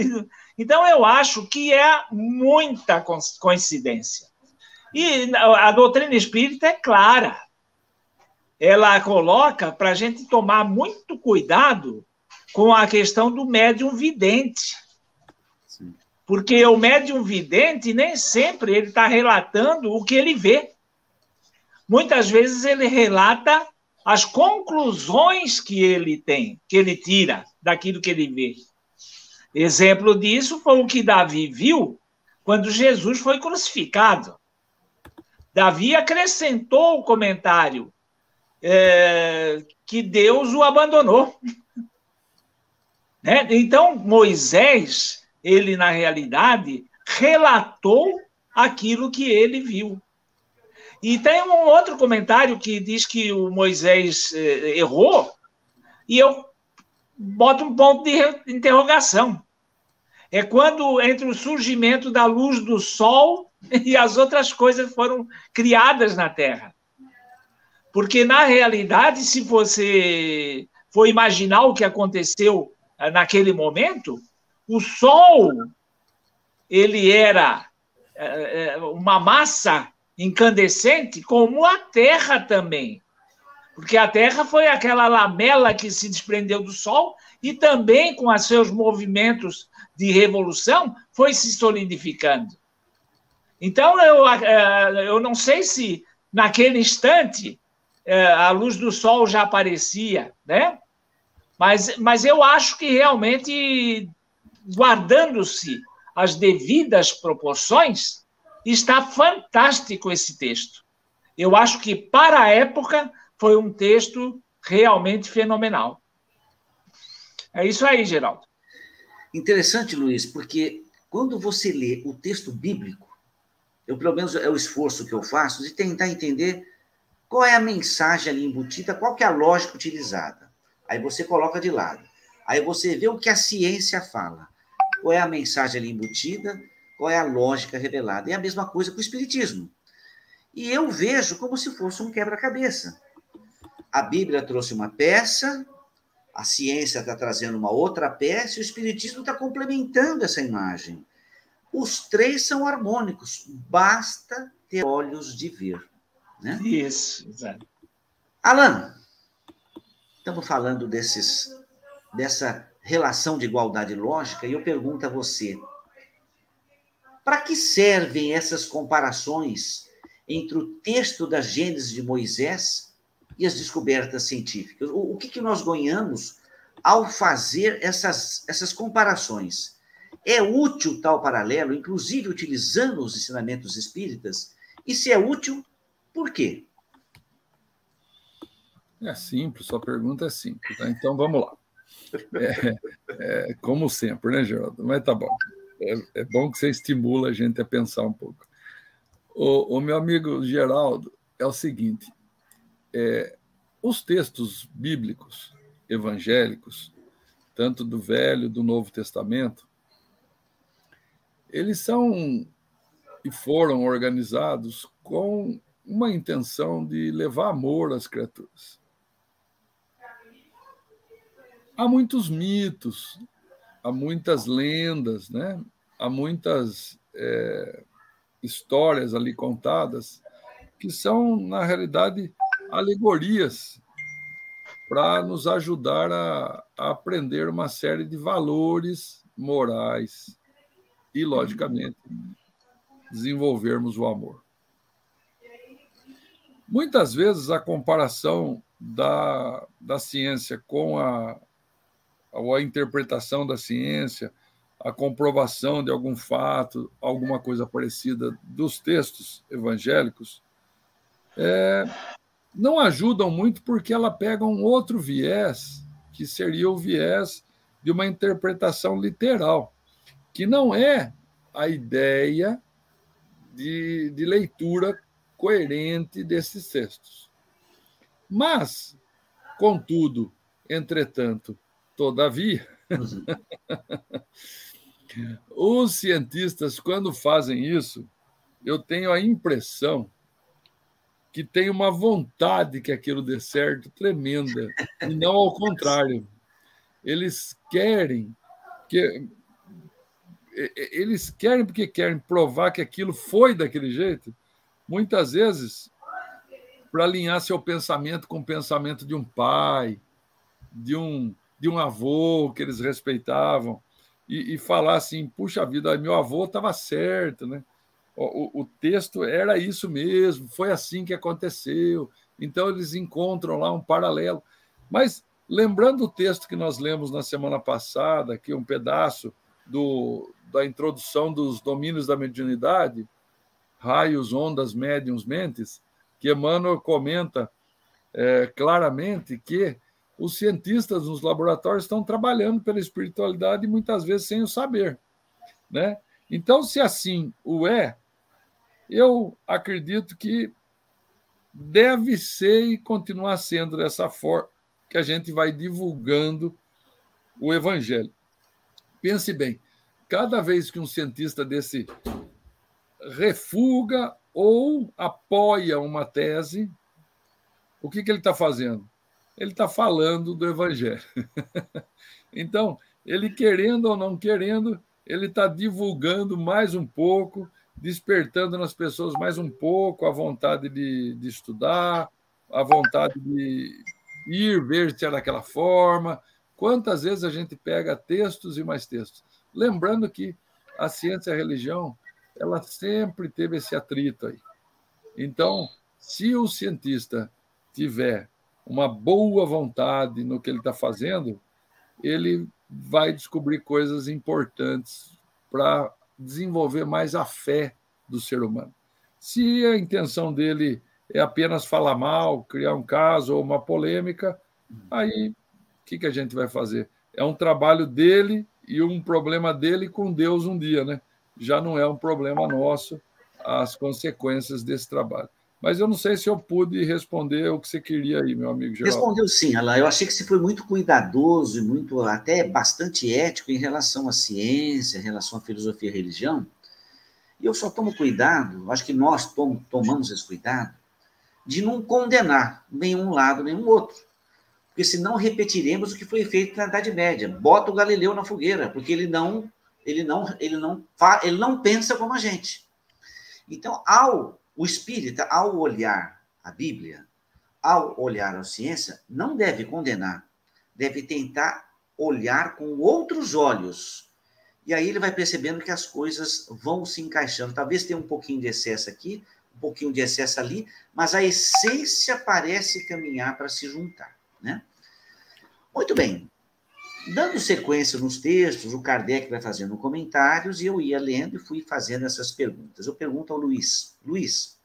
Então, eu acho que é muita coincidência. E a doutrina espírita é clara. Ela coloca para a gente tomar muito cuidado com a questão do médium vidente. Porque o médium vidente nem sempre ele está relatando o que ele vê. Muitas vezes ele relata as conclusões que ele tem, que ele tira daquilo que ele vê. Exemplo disso foi o que Davi viu quando Jesus foi crucificado. Davi acrescentou o comentário é, que Deus o abandonou. Né? Então, Moisés, ele, na realidade, relatou aquilo que ele viu. E tem um outro comentário que diz que o Moisés eh, errou, e eu boto um ponto de interrogação. É quando, entre o surgimento da luz do sol e as outras coisas foram criadas na Terra. Porque, na realidade, se você for imaginar o que aconteceu eh, naquele momento, o Sol ele era eh, uma massa incandescente, como a Terra também. Porque a Terra foi aquela lamela que se desprendeu do Sol e também, com os seus movimentos de revolução, foi se solidificando. Então, eu, eh, eu não sei se naquele instante eh, a luz do Sol já aparecia, né? Mas, mas eu acho que realmente, guardando-se as devidas proporções, Está fantástico esse texto. Eu acho que, para a época, foi um texto realmente fenomenal. É isso aí, Geraldo. Interessante, Luiz, porque quando você lê o texto bíblico, eu, pelo menos, é o esforço que eu faço de tentar entender qual é a mensagem ali embutida, qual que é a lógica utilizada. Aí você coloca de lado. Aí você vê o que a ciência fala. Qual é a mensagem ali embutida qual é a lógica revelada. É a mesma coisa com o Espiritismo. E eu vejo como se fosse um quebra-cabeça. A Bíblia trouxe uma peça, a ciência está trazendo uma outra peça, e o Espiritismo está complementando essa imagem. Os três são harmônicos, basta ter olhos de ver. Né? Isso, exato. Alan, estamos falando desses, dessa relação de igualdade lógica, e eu pergunto a você: para que servem essas comparações entre o texto da Gênesis de Moisés e as descobertas científicas? O, o que, que nós ganhamos ao fazer essas, essas comparações? É útil tal paralelo, inclusive utilizando os ensinamentos espíritas? E se é útil, por quê? É simples, sua pergunta é simples. Tá? Então vamos lá. É, é, como sempre, né, Geraldo? Mas tá bom é, é, bom que você estimula a gente a pensar um pouco. O, o meu amigo Geraldo é o seguinte: é, os textos bíblicos, evangélicos, tanto do Velho do Novo Testamento, eles são e foram organizados com uma intenção de levar amor às criaturas. Há muitos mitos, há muitas lendas, né? há muitas é, histórias ali contadas que são, na realidade, alegorias para nos ajudar a, a aprender uma série de valores morais e, logicamente, desenvolvermos o amor. Muitas vezes a comparação da, da ciência com a, a interpretação da ciência, a comprovação de algum fato, alguma coisa parecida dos textos evangélicos, é, não ajudam muito porque ela pega um outro viés, que seria o viés de uma interpretação literal, que não é a ideia de, de leitura coerente desses textos. Mas, contudo, entretanto, todavia, os cientistas, quando fazem isso, eu tenho a impressão que tem uma vontade que aquilo dê certo tremenda, e não ao contrário. Eles querem que eles querem porque querem provar que aquilo foi daquele jeito, muitas vezes para alinhar seu pensamento com o pensamento de um pai, de um, de um avô que eles respeitavam, e, e falar assim: puxa vida, meu avô estava certo, né? O, o, texto era isso mesmo, foi assim que aconteceu. Então, eles encontram lá um paralelo. Mas, lembrando o texto que nós lemos na semana passada, aqui um pedaço do, da introdução dos domínios da mediunidade, raios, ondas, médiums, mentes, que Emmanuel comenta é, claramente que os cientistas nos laboratórios estão trabalhando pela espiritualidade muitas vezes sem o saber, né? Então, se assim o é, eu acredito que deve ser e continuar sendo dessa forma que a gente vai divulgando o evangelho. Pense bem, cada vez que um cientista desse refuga ou apoia uma tese, o que, que ele está fazendo? Ele está falando do evangelho. então, ele querendo ou não querendo, ele está divulgando mais um pouco despertando nas pessoas mais um pouco a vontade de, de estudar, a vontade de ir ver se é daquela forma. Quantas vezes a gente pega textos e mais textos? Lembrando que a ciência e a religião, ela sempre teve esse atrito aí. Então, se o cientista tiver uma boa vontade no que ele está fazendo, ele vai descobrir coisas importantes para desenvolver mais a fé do ser humano. Se a intenção dele é apenas falar mal, criar um caso ou uma polêmica, aí o que, que a gente vai fazer? É um trabalho dele e um problema dele com Deus um dia, né? Já não é um problema nosso as consequências desse trabalho. Mas eu não sei se eu pude responder o que você queria aí, meu amigo Geraldo. Respondeu sim, Alain. Eu achei que você foi muito cuidadoso e muito, até bastante ético em relação à ciência, em relação à filosofia e religião. E eu só tomo cuidado, acho que nós tom, tomamos esse cuidado, de não condenar nenhum lado, nenhum outro. Porque senão repetiremos o que foi feito na Idade Média. Bota o Galileu na fogueira, porque ele não, ele não, ele não, ele não pensa como a gente. Então, ao o espírita, ao olhar a Bíblia, ao olhar a ciência, não deve condenar, deve tentar olhar com outros olhos. E aí ele vai percebendo que as coisas vão se encaixando. Talvez tenha um pouquinho de excesso aqui, um pouquinho de excesso ali, mas a essência parece caminhar para se juntar, né? Muito bem. Dando sequência nos textos, o Kardec vai fazendo comentários e eu ia lendo e fui fazendo essas perguntas. Eu pergunto ao Luiz: Luiz,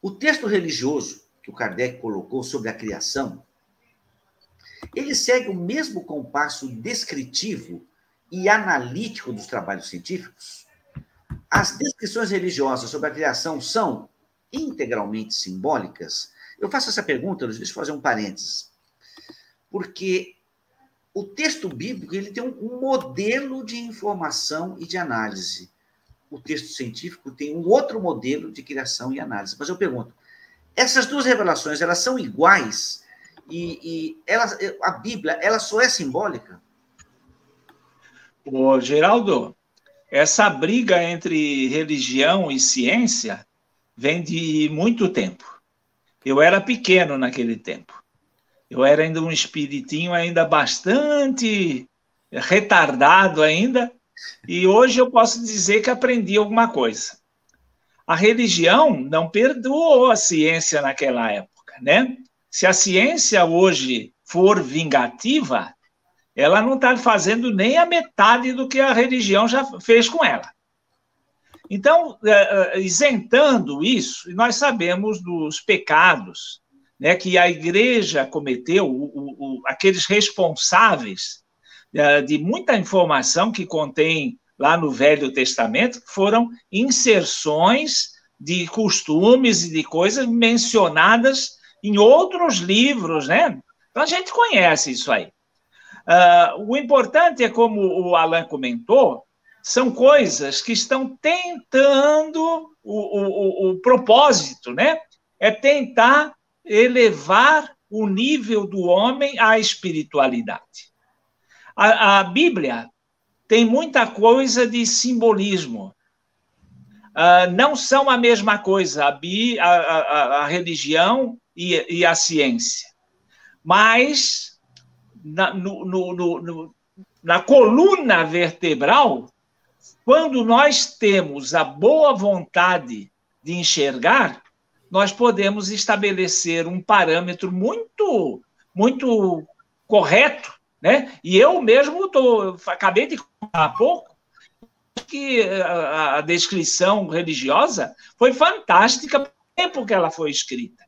o texto religioso que o Kardec colocou sobre a criação, ele segue o mesmo compasso descritivo e analítico dos trabalhos científicos? As descrições religiosas sobre a criação são integralmente simbólicas? Eu faço essa pergunta, Luiz, deixa eu fazer um parênteses. Porque o texto bíblico ele tem um modelo de informação e de análise. O texto científico tem um outro modelo de criação e análise. Mas eu pergunto, essas duas revelações elas são iguais e, e a Bíblia ela só é simbólica? Ô, Geraldo, essa briga entre religião e ciência vem de muito tempo. Eu era pequeno naquele tempo. Eu era ainda um espiritinho ainda bastante retardado ainda, e hoje eu posso dizer que aprendi alguma coisa. A religião não perdoou a ciência naquela época, né? Se a ciência hoje for vingativa, ela não está fazendo nem a metade do que a religião já fez com ela. Então, é, é, isentando isso, nós sabemos dos pecados né, que a igreja cometeu, o, o, aqueles responsáveis é, de muita informação que contém lá no Velho Testamento, foram inserções de costumes e de coisas mencionadas em outros livros, né? Então a gente conhece isso aí. Uh, o importante é, como o Alan comentou, são coisas que estão tentando o, o, o propósito, né? É tentar elevar o nível do homem à espiritualidade. A, a Bíblia tem muita coisa de simbolismo. Uh, não são a mesma coisa, a, bi, a, a, a religião e, e, a ciência. Mas, na, no, no, no, na coluna vertebral, quando nós temos a boa vontade de enxergar, nós podemos estabelecer um parâmetro muito, muito correto, né? E eu mesmo tô, acabei de contar há pouco que a, a descrição religiosa foi fantástica pelo tempo que ela foi escrita,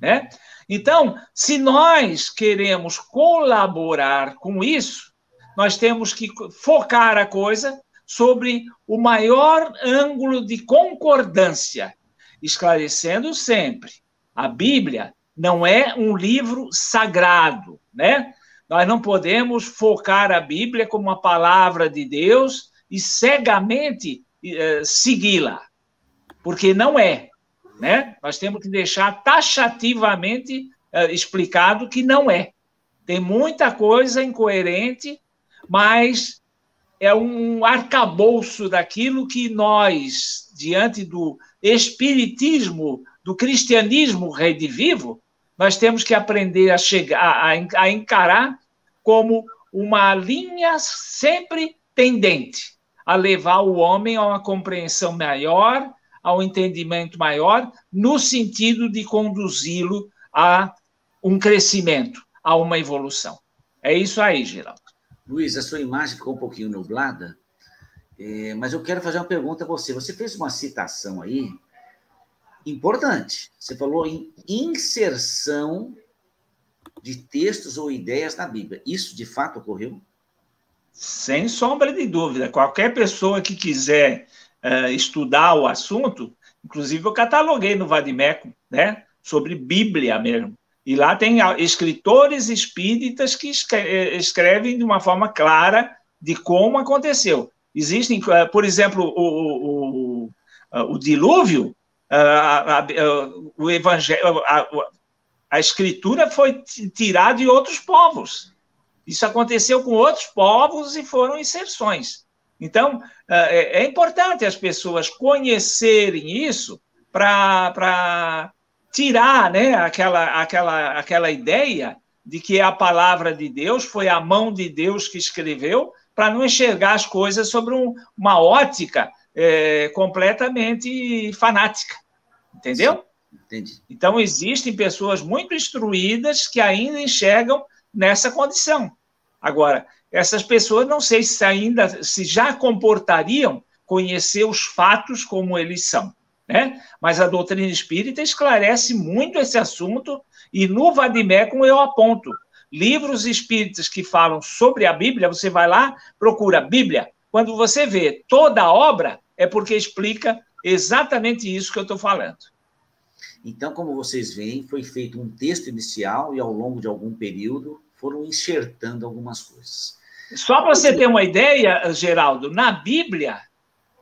né? Então, se nós queremos colaborar com isso, nós temos que focar a coisa sobre o maior ângulo de concordância, esclarecendo sempre: a Bíblia não é um livro sagrado, né? Nós não podemos focar a Bíblia como uma palavra de Deus e cegamente eh, segui-la, porque não é, né? Nós temos que deixar taxativamente eh, explicado que não é. Tem muita coisa incoerente, mas é um arcabouço daquilo que nós, diante do espiritismo, do cristianismo redivivo, nós temos que aprender a chegar a, a encarar como uma linha sempre tendente a levar o homem a uma compreensão maior, a um entendimento maior, no sentido de conduzi-lo a um crescimento, a uma evolução. É isso aí, Geraldo. Luiz, a sua imagem ficou um pouquinho nublada, é, mas eu quero fazer uma pergunta a você. Você fez uma citação aí importante. Você falou em inserção de textos ou ideias na Bíblia. Isso de fato ocorreu? Sem sombra de dúvida. Qualquer pessoa que quiser uh, estudar o assunto, inclusive eu cataloguei no Vadimeco, né, sobre Bíblia mesmo. E lá tem escritores espíritas que eh, escrevem de uma forma clara de como aconteceu. Existem, eh, por exemplo, o, o, o, o dilúvio, a, a, o evangelho, a, escritura foi tirada de outros povos. Isso aconteceu com outros povos e foram inserções. Então, eh, é, é importante as pessoas conhecerem isso para tirar né, aquela, aquela, aquela ideia de que a palavra de Deus foi a mão de Deus que escreveu, para não enxergar as coisas sobre um, uma ótica é, completamente fanática. Entendeu? Entendi. Então, existem pessoas muito instruídas que ainda enxergam nessa condição. Agora, essas pessoas não sei se ainda, se já comportariam conhecer os fatos como eles são. Né? Mas a doutrina espírita esclarece muito esse assunto, e no Vadimecum eu aponto livros espíritas que falam sobre a Bíblia, você vai lá, procura Bíblia. Quando você vê toda a obra, é porque explica exatamente isso que eu estou falando. Então, como vocês veem, foi feito um texto inicial e ao longo de algum período foram enxertando algumas coisas. Só para você ter uma ideia, Geraldo, na Bíblia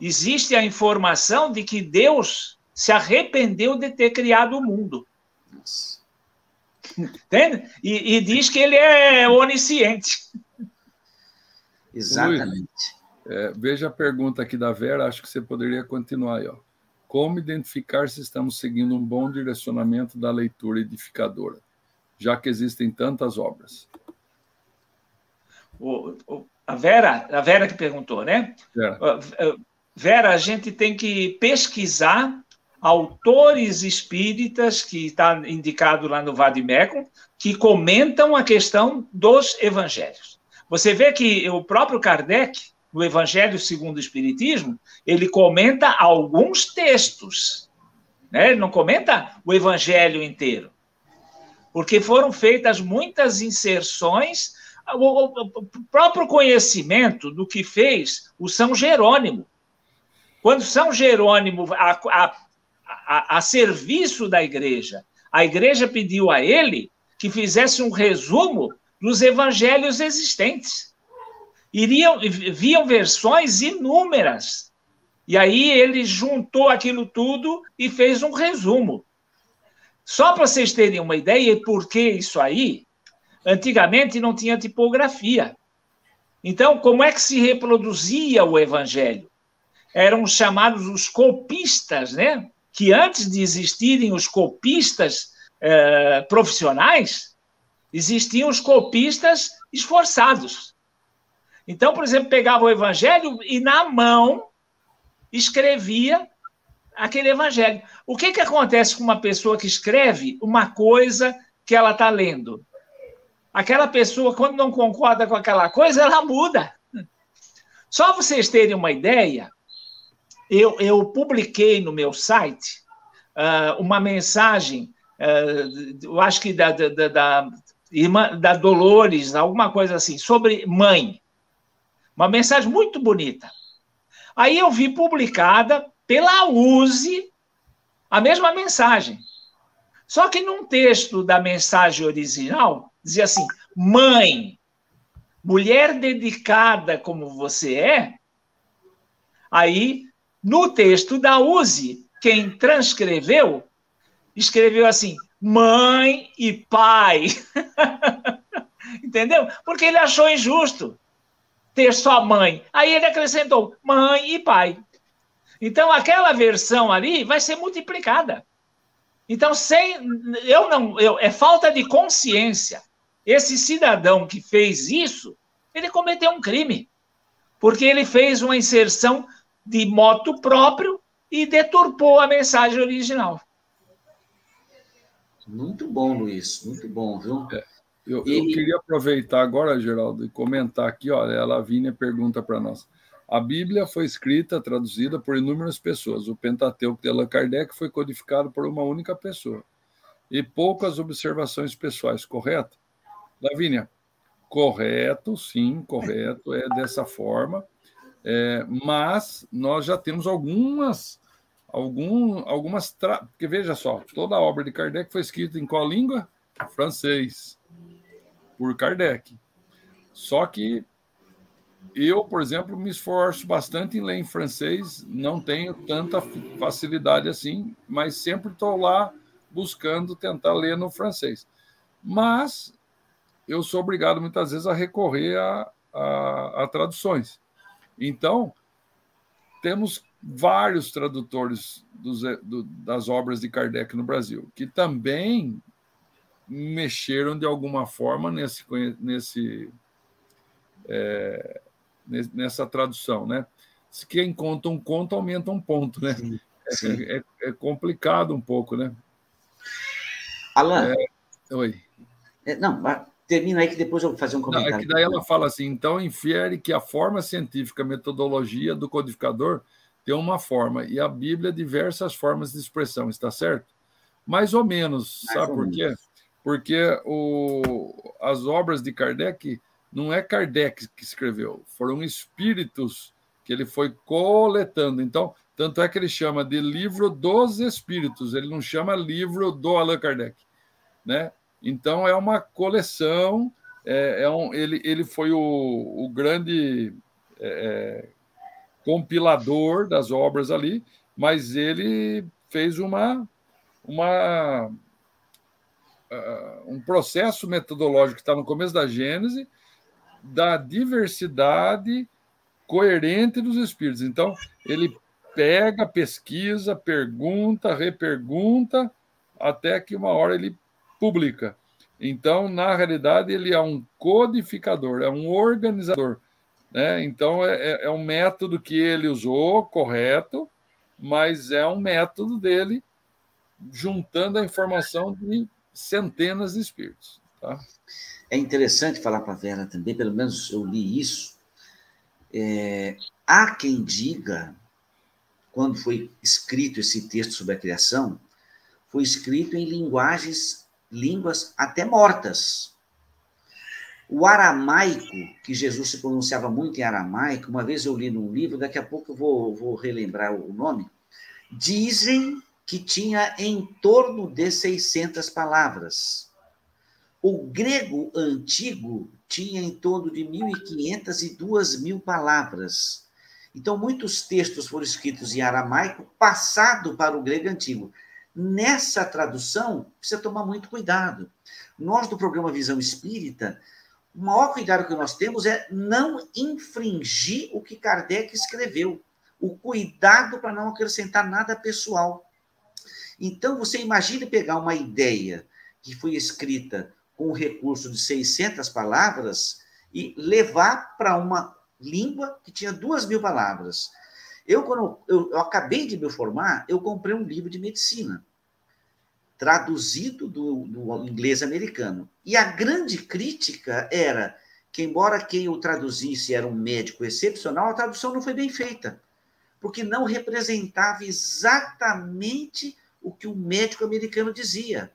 existe a informação de que Deus se arrependeu de ter criado o mundo. Entende? E, e diz que ele é onisciente. Exatamente. é, veja a pergunta aqui da Vera, acho que você poderia continuar aí. Ó. Como identificar se estamos seguindo um bom direcionamento da leitura edificadora, já que existem tantas obras? O, o, a Vera, a Vera que perguntou, né? É. Vera, a gente tem que pesquisar autores espíritas, que está indicado lá no Vadimecum, que comentam a questão dos evangelhos. Você vê que o próprio Kardec, no Evangelho segundo o Espiritismo, ele comenta alguns textos. Né? Ele não comenta o Evangelho inteiro. Porque foram feitas muitas inserções, o, próprio conhecimento do que fez o São Jerônimo. Quando São Jerônimo, a, a, a serviço da igreja, a igreja pediu a ele que fizesse um resumo dos evangelhos existentes. Iriam, viam versões inúmeras. E aí ele juntou aquilo tudo e fez um resumo. Só para vocês terem uma ideia e por que isso aí, antigamente não tinha tipografia. Então, como é que se reproduzia o evangelho? Eram chamados os copistas, né? Que antes de existirem os copistas eh, profissionais, existiam os copistas esforçados. Então, por exemplo, pegava o evangelho e na mão escrevia aquele evangelho. O que, que acontece com uma pessoa que escreve uma coisa que ela está lendo? Aquela pessoa, quando não concorda com aquela coisa, ela muda. Só vocês terem uma ideia, eu, eu publiquei no meu site uh, uma mensagem, uh, eu acho que da, da, da, irmã, da Dolores, alguma coisa assim, sobre mãe. Uma mensagem muito bonita. Aí eu vi publicada pela USE a mesma mensagem. Só que num texto da mensagem original, dizia assim: mãe, mulher dedicada como você é. Aí, no texto da USE, quem transcreveu, escreveu assim: mãe e pai. Entendeu? Porque ele achou injusto ter só mãe. Aí ele acrescentou mãe e pai. Então, aquela versão ali vai ser multiplicada. Então, sem. Eu não. Eu, é falta de consciência. Esse cidadão que fez isso, ele cometeu um crime. Porque ele fez uma inserção de moto próprio e deturpou a mensagem original. Muito bom, Luiz. Muito bom, viu? É, eu, e... eu, queria aproveitar agora, Geraldo, e comentar aqui. Olha, a Lavínia pergunta para nós. A Bíblia foi escrita, traduzida por inúmeras pessoas. O Pentateuco de Allan Kardec foi codificado por uma única pessoa. E poucas observações pessoais, correto? Lavínia, correto, sim, correto, é dessa forma. É, mas nós já temos algumas, algum, algumas. Tra... Porque veja só, toda a obra de Kardec foi escrita em qual língua? Francês, por Kardec. Só que eu, por exemplo, me esforço bastante em ler em francês, não tenho tanta facilidade assim, mas sempre estou lá buscando tentar ler no francês. Mas eu sou obrigado muitas vezes a recorrer a, a, a traduções. Então, temos vários tradutores dos, do, das obras de Kardec no Brasil, que também mexeram de alguma forma nesse, nesse é, nessa tradução, né? Se quem conta um conto aumenta um ponto, né? Sim, sim. É, é, é, complicado um pouco, né? Alan. É, oi. É, não, termina aí que depois eu vou fazer um comentário. Não, é que daí ela fala assim, então infere que a forma científica, a metodologia do codificador tem uma forma e a Bíblia diversas formas de expressão, está certo? Mais ou menos, Mais sabe ou por menos. quê? Porque o, as obras de Kardec não é Kardec que escreveu, foram espíritos que ele foi coletando. Então, tanto é que ele chama de livro dos espíritos, ele não chama livro do Allan Kardec, né? Então é uma coleção, é, é um, ele, ele foi o, o grande é, é compilador das obras ali, mas ele fez uma, uma uh, um processo metodológico que está no começo da Gênese, da diversidade coerente dos espíritos. Então, ele pega, pesquisa, pergunta, repergunta, até que uma hora ele publica. Então, na realidade, ele é um codificador, é um organizador. Né? Então, é, é, é um método que ele usou, correto, mas é um método dele juntando a informação de centenas de espíritos. Tá? É interessante falar para a Vera também, pelo menos eu li isso. É, há quem diga, quando foi escrito esse texto sobre a criação, foi escrito em linguagens, línguas até mortas. O aramaico, que Jesus se pronunciava muito em aramaico, uma vez eu li num livro, daqui a pouco eu vou, vou relembrar o nome, dizem que tinha em torno de 600 palavras. O grego antigo tinha em torno de 1.500 e 2.000 palavras. Então, muitos textos foram escritos em aramaico, passado para o grego antigo. Nessa tradução, precisa tomar muito cuidado. Nós, do programa Visão Espírita, o maior cuidado que nós temos é não infringir o que Kardec escreveu. O cuidado para não acrescentar nada pessoal. Então, você imagine pegar uma ideia que foi escrita com o recurso de 600 palavras e levar para uma língua que tinha duas mil palavras. Eu, quando eu, eu, acabei de me formar, eu comprei um livro de medicina, traduzido do, do inglês americano. E a grande crítica era que, embora quem o traduzisse era um médico excepcional, a tradução não foi bem feita, porque não representava exatamente o que o médico americano dizia.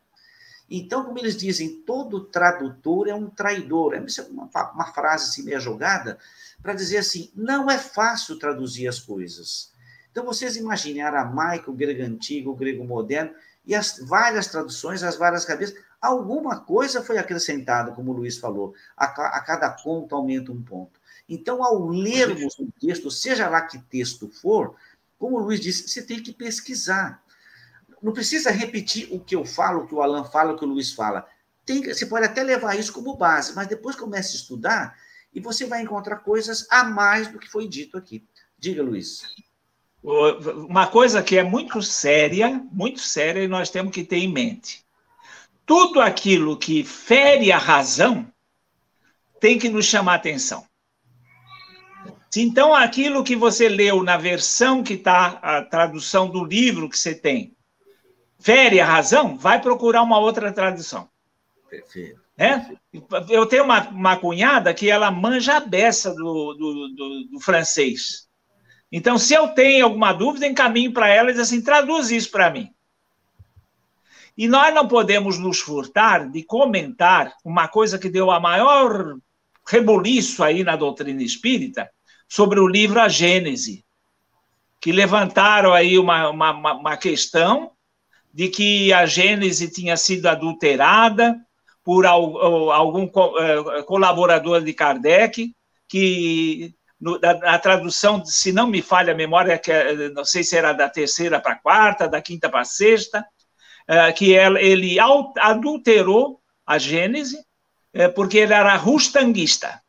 Então, como eles dizem, todo tradutor é um traidor. É uma, uma frase assim meio jogada para dizer assim: não é fácil traduzir as coisas. Então, vocês imaginem aramaico, grego antigo, grego moderno e as várias traduções, as várias cabeças. Alguma coisa foi acrescentada, como o Luiz falou. A, a cada conto aumenta um ponto. Então, ao lermos um texto, seja lá que texto for, como o Luiz disse, você tem que pesquisar não precisa repetir o que eu falo, o que o Alan fala, o que o Luiz fala. Tem, você pode até levar isso como base, mas depois comece a estudar e você vai encontrar coisas a mais do que foi dito aqui. Diga, Luiz. Uma coisa que é muito séria, muito séria, e nós temos que ter em mente. Tudo aquilo que fere a razão tem que nos chamar atenção. Então, aquilo que você leu na versão que está, a tradução do livro que você tem, fere a razão, vai procurar uma outra tradição. Perfeito. É? Eu tenho uma, uma cunhada que ela manja a beça do, do, do, do francês. Então, se eu tenho alguma dúvida, encaminho para ela e diz assim: traduz isso para mim. E nós não podemos nos furtar de comentar uma coisa que deu a maior rebuliço aí na doutrina espírita sobre o livro A Gênese, que levantaram aí uma, uma, uma questão de que a Gênese tinha sido adulterada por algum eh, colaborador de Kardec, que na tradução, se não me falha a memória, que é, não sei se era da terceira para a quarta, da quinta para a sexta, eh, que ele adulterou a Gênese, eh, porque ele era rustanguista.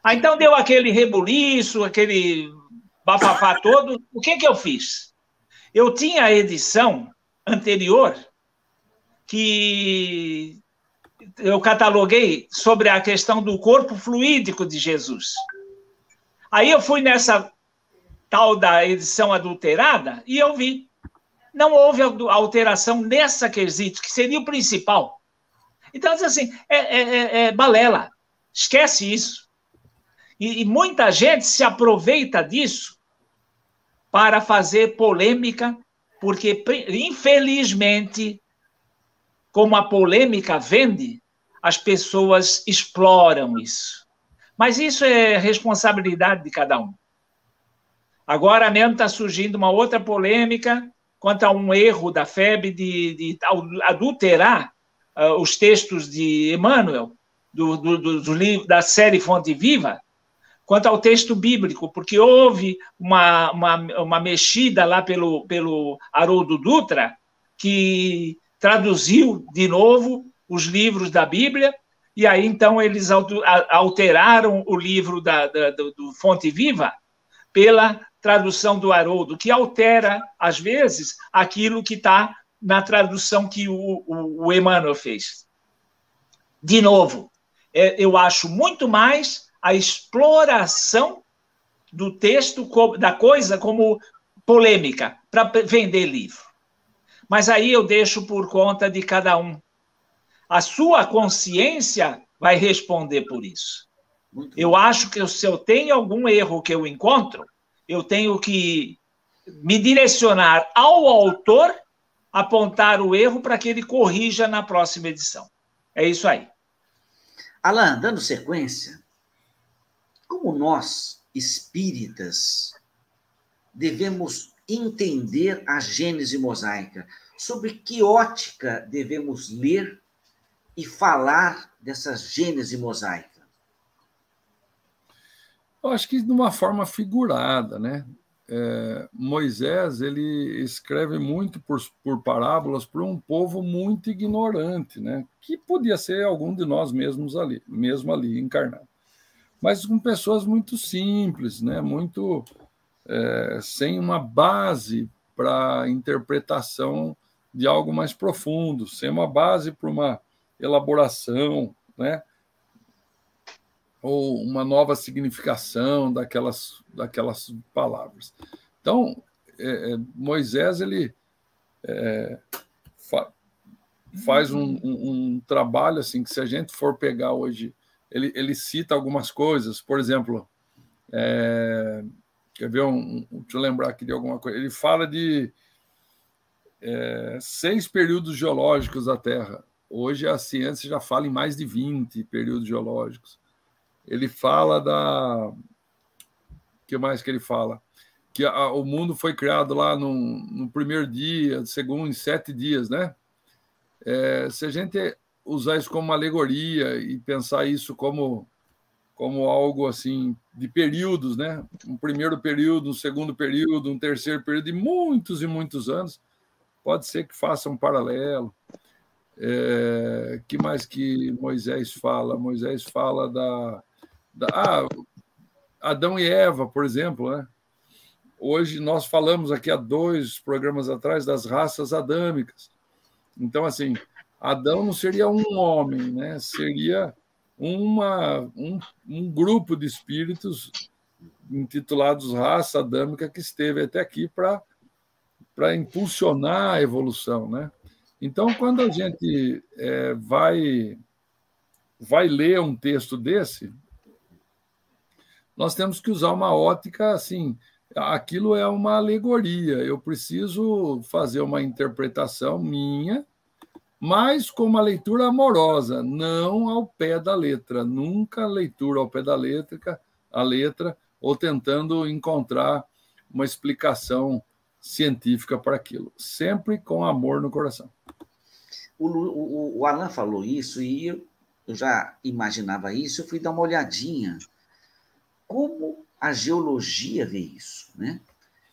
Ah, então deu aquele rebuliço, aquele bafafá todo. O que, que eu fiz? Eu tinha a edição anterior que eu cataloguei sobre a questão do corpo fluídico de Jesus. Aí eu fui nessa tal da edição adulterada e eu vi. Não houve alteração nessa quesito, que seria o principal. Então, assim, é, é, é, é balela. Esquece isso. E, e muita gente se aproveita disso para fazer polêmica, porque, infelizmente, como a polêmica vende, as pessoas exploram isso. Mas isso é responsabilidade de cada um. Agora mesmo está surgindo uma outra polêmica quanto a um erro da FEB de, de adulterar uh, os textos de Emmanuel, do, do, do, do, da série Fonte Viva, quanto ao texto bíblico, porque houve uma, uma, uma mexida lá pelo, pelo Haroldo Dutra, que traduziu de novo os livros da Bíblia, e aí então eles alteraram o livro da, da do, do Fonte Viva pela tradução do Haroldo, que altera, às vezes, aquilo que está na tradução que o, o, o Emmanuel fez. De novo, é, eu acho muito mais a exploração do texto, da coisa, como polêmica, para vender livro. Mas aí eu deixo por conta de cada um. A sua consciência vai responder por isso. Eu acho que se eu tenho algum erro que eu encontro, eu tenho que me direcionar ao autor, apontar o erro para que ele corrija na próxima edição. É isso aí. Alain, dando sequência, como nós, espíritas, devemos entender a Gênese mosaica? Sobre que ótica devemos ler e falar dessa Gênese mosaica? Eu acho que de uma forma figurada, né? É, Moisés ele escreve muito por, por parábolas para um povo muito ignorante, né? Que podia ser algum de nós mesmos ali, mesmo ali encarnado, mas com pessoas muito simples, né? Muito é, sem uma base para interpretação de algo mais profundo, sem uma base para uma elaboração, né? ou uma nova significação daquelas, daquelas palavras. Então, é, é, Moisés ele é, fa, faz um, um, um, trabalho assim que se a gente for pegar hoje, ele, ele cita algumas coisas, por exemplo, é, quer ver um, deixa eu lembrar aqui de alguma coisa. Ele fala de é, seis períodos geológicos da Terra. Hoje a ciência já fala em mais de 20 períodos geológicos ele fala da. O que mais que ele fala? Que a, o mundo foi criado lá no, no primeiro dia, segundo, em sete dias, né? É, se a gente usar isso como uma alegoria e pensar isso como, como algo assim de períodos, né? Um primeiro período, um segundo período, um terceiro período, de muitos e muitos anos, pode ser que faça um paralelo. É, que mais que Moisés fala? Moisés fala da, ah, Adão e Eva, por exemplo, né? Hoje nós falamos aqui há dois programas atrás das raças adâmicas. Então, assim, Adão não seria um homem, né? Seria uma, um, um grupo de espíritos intitulados raça adâmica que esteve até aqui para para impulsionar a evolução, né? Então, quando a gente é, vai vai ler um texto desse, nós temos que usar uma ótica assim. Aquilo é uma alegoria. Eu preciso fazer uma interpretação minha, mas com uma leitura amorosa, não ao pé da letra. Nunca leitura ao pé da letra, a letra, ou tentando encontrar uma explicação científica para aquilo. Sempre com amor no coração. O, o, o Alan falou isso e eu, já imaginava isso. Eu fui dar uma olhadinha como a geologia vê isso, né?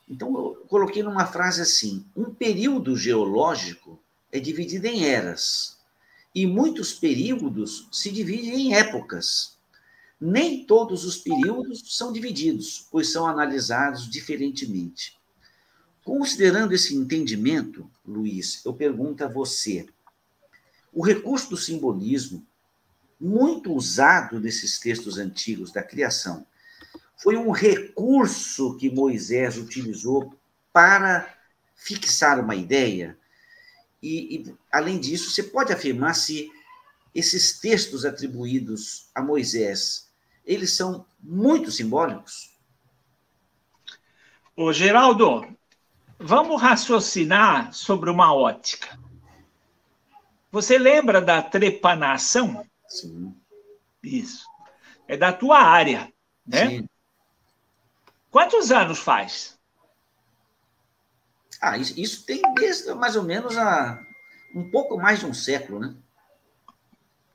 Então, eu coloquei numa frase assim: um período geológico é dividido em eras, e muitos períodos se dividem em épocas. Nem todos os períodos são divididos, pois são analisados diferentemente. Considerando esse entendimento, Luiz, eu pergunto a você: o recurso do simbolismo, muito usado nesses textos antigos da criação, foi um recurso que Moisés utilizou para fixar uma ideia. E, e, além disso, você pode afirmar se esses textos atribuídos a Moisés, eles são muito simbólicos? Ô, Geraldo, vamos raciocinar sobre uma ótica. Você lembra da trepanação? Sim. Isso. É da tua área, né? Sim. Quantos anos faz? Ah, isso, isso tem desde mais ou menos a, um pouco mais de um século, né?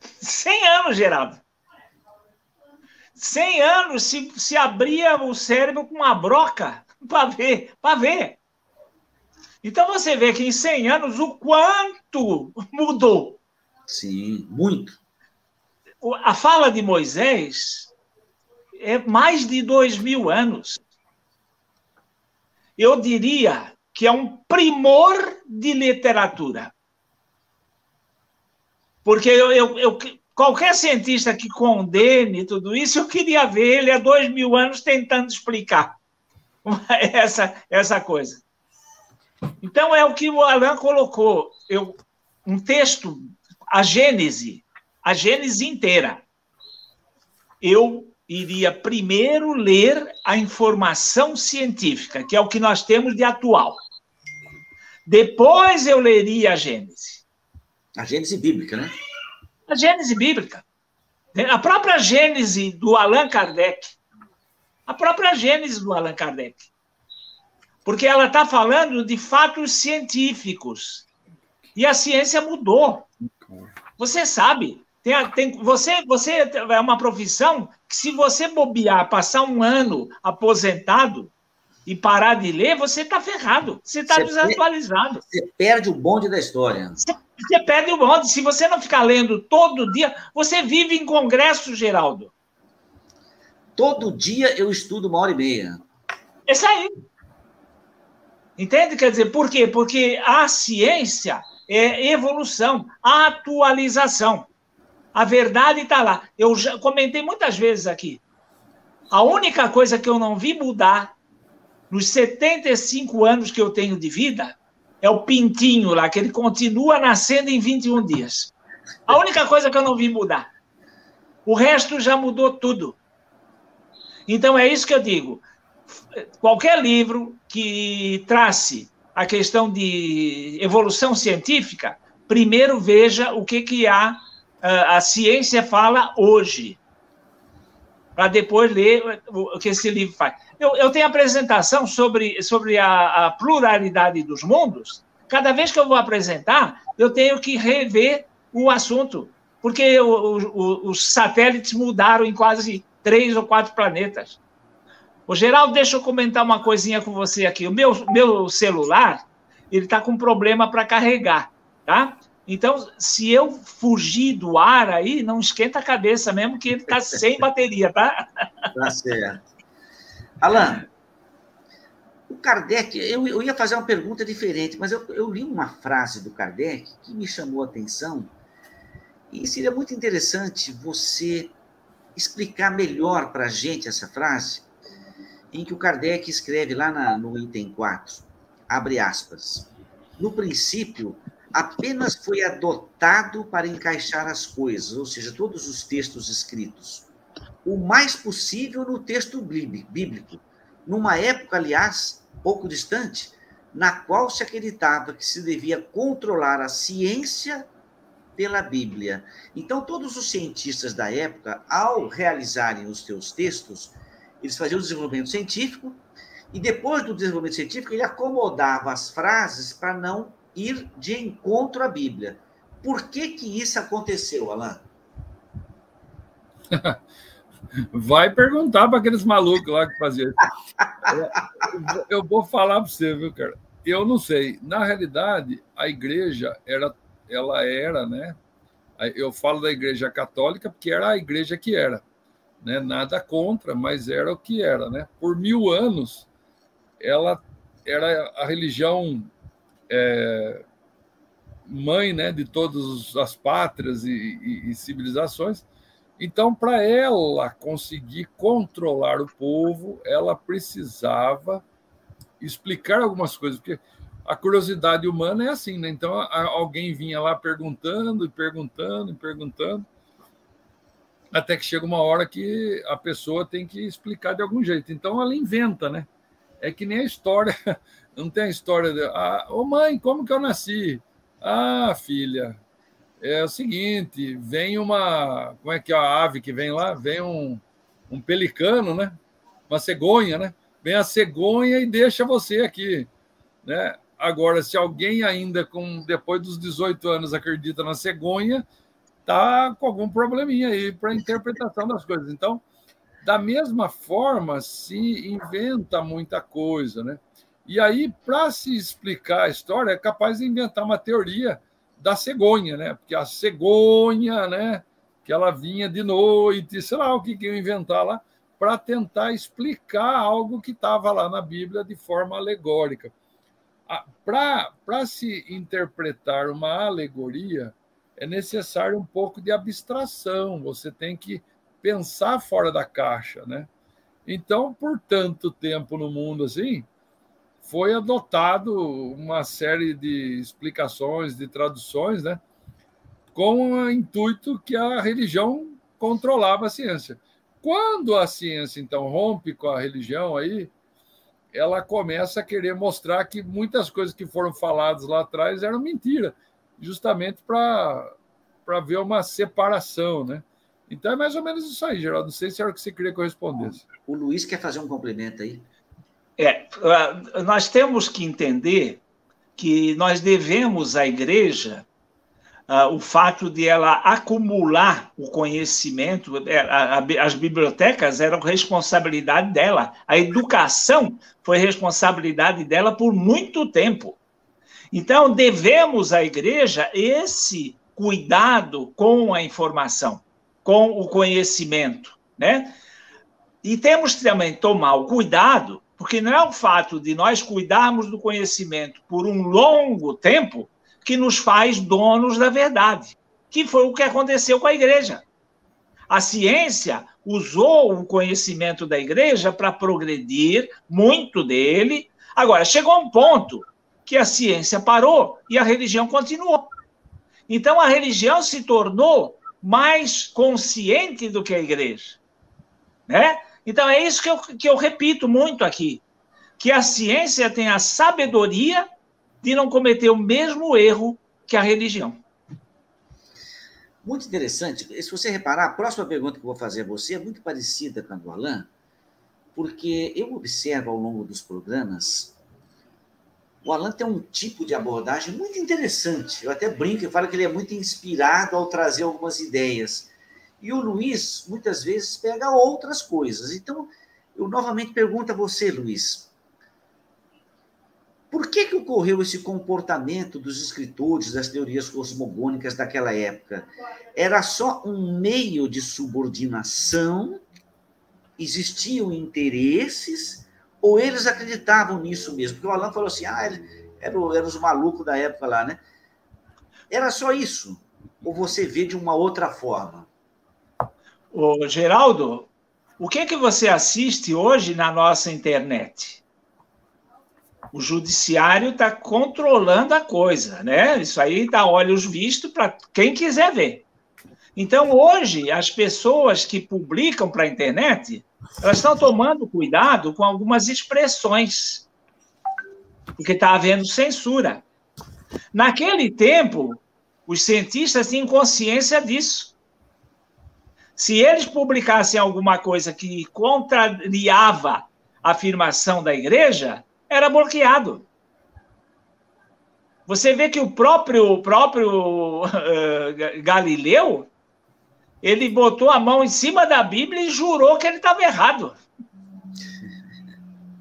100 anos, Geraldo. 100 anos se, se abria o cérebro com uma broca para ver, para ver. Então você vê que em 100 anos o quanto mudou. Sim, muito. A fala de Moisés é mais de dois mil anos eu diria que é um primor de literatura. Porque eu, eu, eu qualquer cientista que condene tudo isso, eu queria ver ele há dois mil anos tentando explicar essa, essa coisa. Então, é o que o Alain colocou. Eu, um texto, a Gênese, a Gênese inteira. Eu iria primeiro ler a informação científica, que é o que nós temos de atual. Depois eu leria a Gênese. A Gênese bíblica, né? A Gênese bíblica. A própria Gênese do Allan Kardec. A própria Gênese do Allan Kardec. Porque ela está falando de fatos científicos. E a ciência mudou. Você sabe. Tem, tem, você, você é uma profissão que, se você bobear, passar um ano aposentado e parar de ler, você está ferrado. Você está desatualizado. Você perde o bonde da história. Você, você perde o bonde. Se você não ficar lendo todo dia, você vive em congresso, Geraldo. Todo dia eu estudo uma hora e meia. Isso aí. Entende? Quer dizer, por quê? Porque a ciência é evolução, atualização. A verdade está lá. Eu já comentei muitas vezes aqui. A única coisa que eu não vi mudar nos 75 anos que eu tenho de vida é o pintinho lá, que ele continua nascendo em 21 dias. A única coisa que eu não vi mudar. O resto já mudou tudo. Então é isso que eu digo qualquer livro que trace a questão de evolução científica, primeiro veja o que, que a, a, a ciência fala hoje, para depois ler o que esse livro faz. Eu, eu tenho apresentação sobre, sobre a, a, pluralidade dos mundos. Cada vez que eu vou apresentar, eu tenho que rever o assunto, porque o, o, os satélites mudaram em quase três ou quatro planetas. O Geraldo, deixa eu comentar uma coisinha com você aqui. O meu, meu celular, ele está com problema para carregar, tá? Então, se eu fugir do ar aí, não esquenta a cabeça mesmo, que ele está sem bateria, tá? Tá certo. Alan, o Kardec, eu, eu ia fazer uma pergunta diferente, mas eu, eu li uma frase do Kardec que me chamou a atenção e seria muito interessante você explicar melhor para a gente essa frase, em que o Kardec escreve lá na, no item 4, abre aspas, no princípio, apenas foi adotado para encaixar as coisas, ou seja, todos os textos escritos, o mais possível no texto bíblico, numa época, aliás, pouco distante, na qual se acreditava que se devia controlar a ciência pela Bíblia. Então, todos os cientistas da época, ao realizarem os seus textos, eles faziam o desenvolvimento científico e depois do desenvolvimento científico ele acomodava as frases para não ir de encontro à Bíblia. Por que que isso aconteceu, Alain? Vai perguntar para aqueles malucos lá que faziam isso. Eu vou falar para você, viu, cara? Eu não sei. Na realidade, a igreja era, ela era, né? Eu falo da igreja católica porque era a igreja que era né? nada contra, mas era o que era. Né? Por mil anos, ela era a religião é, mãe né, de todas as pátrias e, e, e civilizações. Então, para ela conseguir controlar o povo, ela precisava explicar algumas coisas, porque a curiosidade humana é assim, né? Então, alguém vinha lá perguntando e perguntando e perguntando, até que chega uma hora que a pessoa tem que explicar de algum jeito. Então ela inventa, né? É que nem a história, não tem a história de, ah, ô mãe, como que eu nasci? Ah, filha, é o seguinte, vem uma, como é que é a ave que vem lá? Vem um, um pelicano, né? Uma cegonha, né? Vem a cegonha e deixa você aqui, né? Agora, se alguém ainda com depois dos 18 anos acredita na cegonha, está com algum probleminha aí para interpretação das coisas. Então, da mesma forma, se inventa muita coisa, né? E aí, para se explicar a história, é capaz de inventar uma teoria da cegonha, né? Porque a cegonha, né? Que ela vinha de noite, sei lá o que, que eu inventar lá, para tentar explicar algo que estava lá na Bíblia de forma alegórica. Para se interpretar uma alegoria, é necessário um pouco de abstração, você tem que pensar fora da caixa, né? Então, por tanto tempo no mundo assim, foi adotado uma série de explicações, de traduções, né? Com o intuito que a religião controlava a ciência. Quando a ciência, então, rompe com a religião, aí ela começa a querer mostrar que muitas coisas que foram faladas lá atrás eram mentira, justamente para ver uma separação, né? Então é mais ou menos isso aí, Geraldo. Não sei se era o que você queria que eu respondesse. O Luiz quer fazer um complemento aí. É, nós temos que entender que nós devemos à igreja uh, o fato de ela acumular o conhecimento, é, as bibliotecas eram responsabilidade dela, a educação foi responsabilidade dela por muito tempo. Então, devemos à igreja esse cuidado com a informação, com o conhecimento, né? E temos também tomar o cuidado, porque não é o fato de nós cuidarmos do conhecimento por um longo tempo que nos faz donos da verdade, que foi o que aconteceu com a igreja. A ciência usou o conhecimento da igreja para progredir, muito dele. Agora, chegou um ponto que a ciência parou e a religião continuou. Então, a religião se tornou mais consciente do que a igreja. Né? Então, é isso que eu, que eu repito muito aqui: que a ciência tem a sabedoria de não cometer o mesmo erro que a religião. Muito interessante. Se você reparar, a próxima pergunta que eu vou fazer a você é muito parecida com a do Alain, porque eu observo ao longo dos programas, o Alan tem um tipo de abordagem muito interessante. Eu até brinco e falo que ele é muito inspirado ao trazer algumas ideias. E o Luiz, muitas vezes, pega outras coisas. Então, eu novamente pergunto a você, Luiz, por que, que ocorreu esse comportamento dos escritores das teorias cosmogônicas daquela época? Era só um meio de subordinação? Existiam interesses? Ou eles acreditavam nisso mesmo? Porque o Alan falou assim: ah, eram era os malucos da época lá, né? Era só isso? Ou você vê de uma outra forma? Ô, Geraldo, o que, que você assiste hoje na nossa internet? o judiciário está controlando a coisa, né? Isso aí dá olhos vistos para quem quiser ver. Então, hoje, as pessoas que publicam para a internet, elas estão tomando cuidado com algumas expressões, porque está havendo censura. Naquele tempo, os cientistas tinham consciência disso. Se eles publicassem alguma coisa que contrariava a afirmação da igreja, era bloqueado. Você vê que o próprio, próprio uh, Galileu, ele botou a mão em cima da Bíblia e jurou que ele estava errado.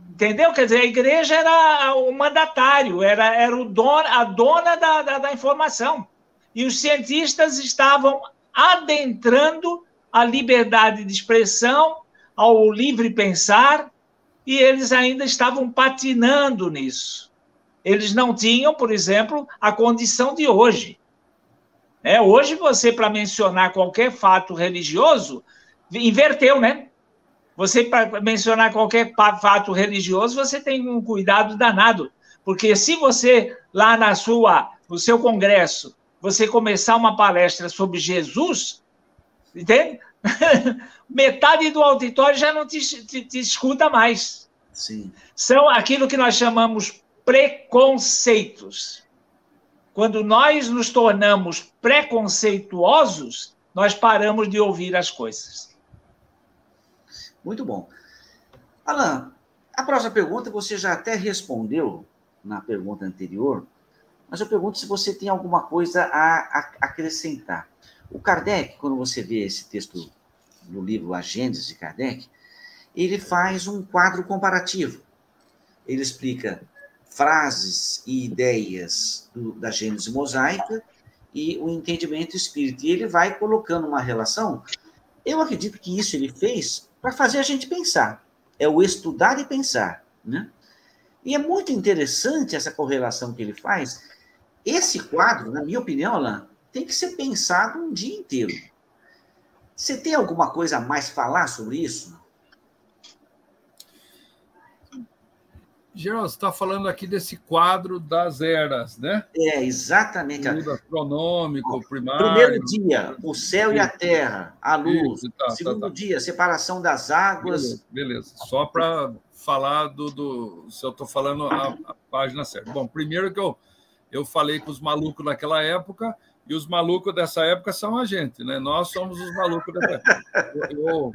Entendeu? Quer dizer, a igreja era o mandatário, era, era o dono, a dona da, da, da informação. E os cientistas estavam adentrando a liberdade de expressão, ao livre pensar, e eles ainda estavam patinando nisso. Eles não tinham, por exemplo, a condição de hoje. É, hoje, você, para mencionar qualquer fato religioso, inverteu, né? Você, para mencionar qualquer fato religioso, você tem um cuidado danado. Porque se você, lá na sua, no seu congresso, você começar uma palestra sobre Jesus, entende? metade do auditório já não te, te, te escuta mais. Sim. São aquilo que nós chamamos preconceitos. Quando nós nos tornamos preconceituosos, nós paramos de ouvir as coisas. Muito bom. Alan, a próxima pergunta você já até respondeu na pergunta anterior, mas eu pergunto se você tem alguma coisa a, a acrescentar. O Kardec, quando você vê esse texto no livro A Gênesis de Kardec, ele faz um quadro comparativo. Ele explica frases e ideias do, da Gênese mosaica e o entendimento espírita. E ele vai colocando uma relação. Eu acredito que isso ele fez para fazer a gente pensar. É o estudar e pensar. Né? E é muito interessante essa correlação que ele faz. Esse quadro, na minha opinião, Alain, tem que ser pensado um dia inteiro. Você tem alguma coisa a mais falar sobre isso? Geraldo, você está falando aqui desse quadro das eras, né? É, exatamente. Período astronômico, primário. Primeiro dia, o céu e a terra, a luz. Isso, tá, tá Segundo tá, tá. dia, separação das águas. Beleza, beleza. só para falar do, do, Se eu estou falando a, a, página certa. Bom, primeiro que eu, eu falei com os malucos naquela época, e os malucos dessa época são a gente, né? Nós somos os malucos dessa época. Eu,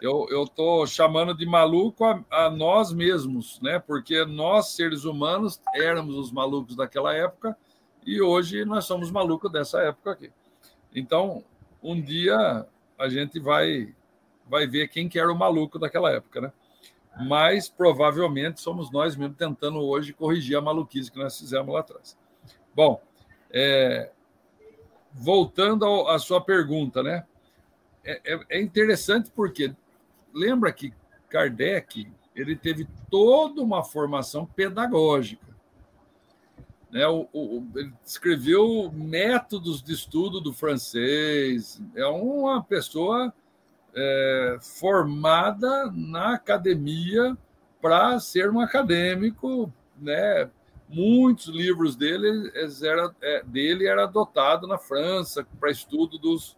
eu eu estou chamando de maluco a, a, nós mesmos, né? Porque nós, seres humanos, éramos os malucos daquela época e hoje nós somos malucos dessa época aqui. Então, um dia a gente vai vai ver quem que era o maluco daquela época, né? Mas provavelmente somos nós mesmos tentando hoje corrigir a maluquice que nós fizemos lá atrás. Bom, é, voltando à sua pergunta, né? É, é, é interessante porque lembra que Kardec ele teve toda uma formação pedagógica. Né? O, o, ele escreveu métodos de estudo do francês. É uma pessoa é, formada na academia para ser um acadêmico, né? Muitos livros dele era, é, dele era adotado na França para estudo dos,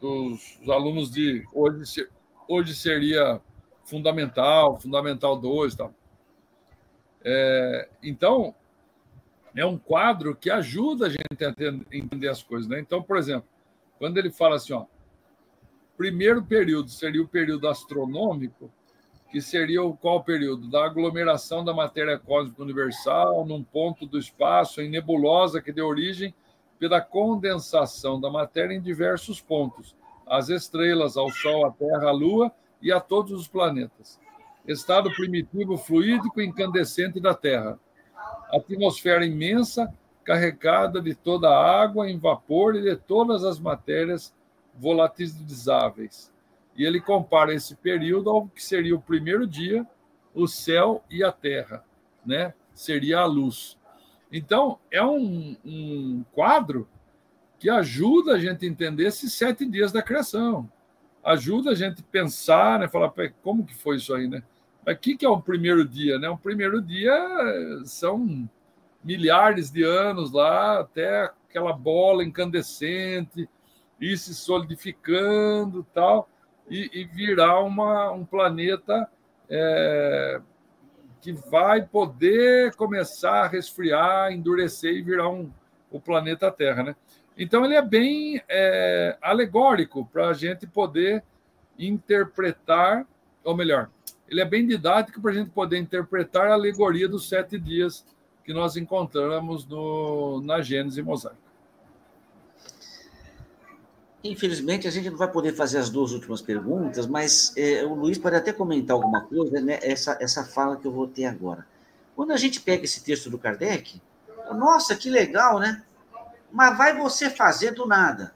dos alunos de hoje hoje seria fundamental, fundamental 2 tal. É, então, é um quadro que ajuda a gente a entender as coisas. Né? Então, por exemplo, quando ele fala assim, ó, primeiro período seria o período astronômico, que seria o qual período? Da aglomeração da matéria cósmica universal num ponto do espaço em nebulosa que deu origem pela condensação da matéria em diversos pontos, as estrelas, ao Sol, à Terra, à Lua e a todos os planetas. Estado primitivo fluídico incandescente da Terra. Atmosfera imensa, carregada de toda a água em vapor e de todas as matérias volatilizáveis. E ele compara esse período ao que seria o primeiro dia, o céu e a terra, né? Seria a luz. Então, é um, um quadro que ajuda a gente a entender esses sete dias da criação. Ajuda a gente a pensar, né? Falar, como que foi isso aí, né? Mas o que, que é o primeiro dia, né? O primeiro dia são milhares de anos lá, até aquela bola incandescente, ir se solidificando tal, e, e virar uma, um planeta é, que vai poder começar a resfriar, endurecer e virar um, o planeta Terra, né? Então, ele é bem é, alegórico para a gente poder interpretar, ou melhor, ele é bem didático para a gente poder interpretar a alegoria dos sete dias que nós encontramos no, na Gênesis Mosaico. Infelizmente, a gente não vai poder fazer as duas últimas perguntas, mas é, o Luiz pode até comentar alguma coisa, né? Essa, essa fala que eu vou ter agora. Quando a gente pega esse texto do Kardec, nossa, que legal, né? Mas vai você fazer do nada.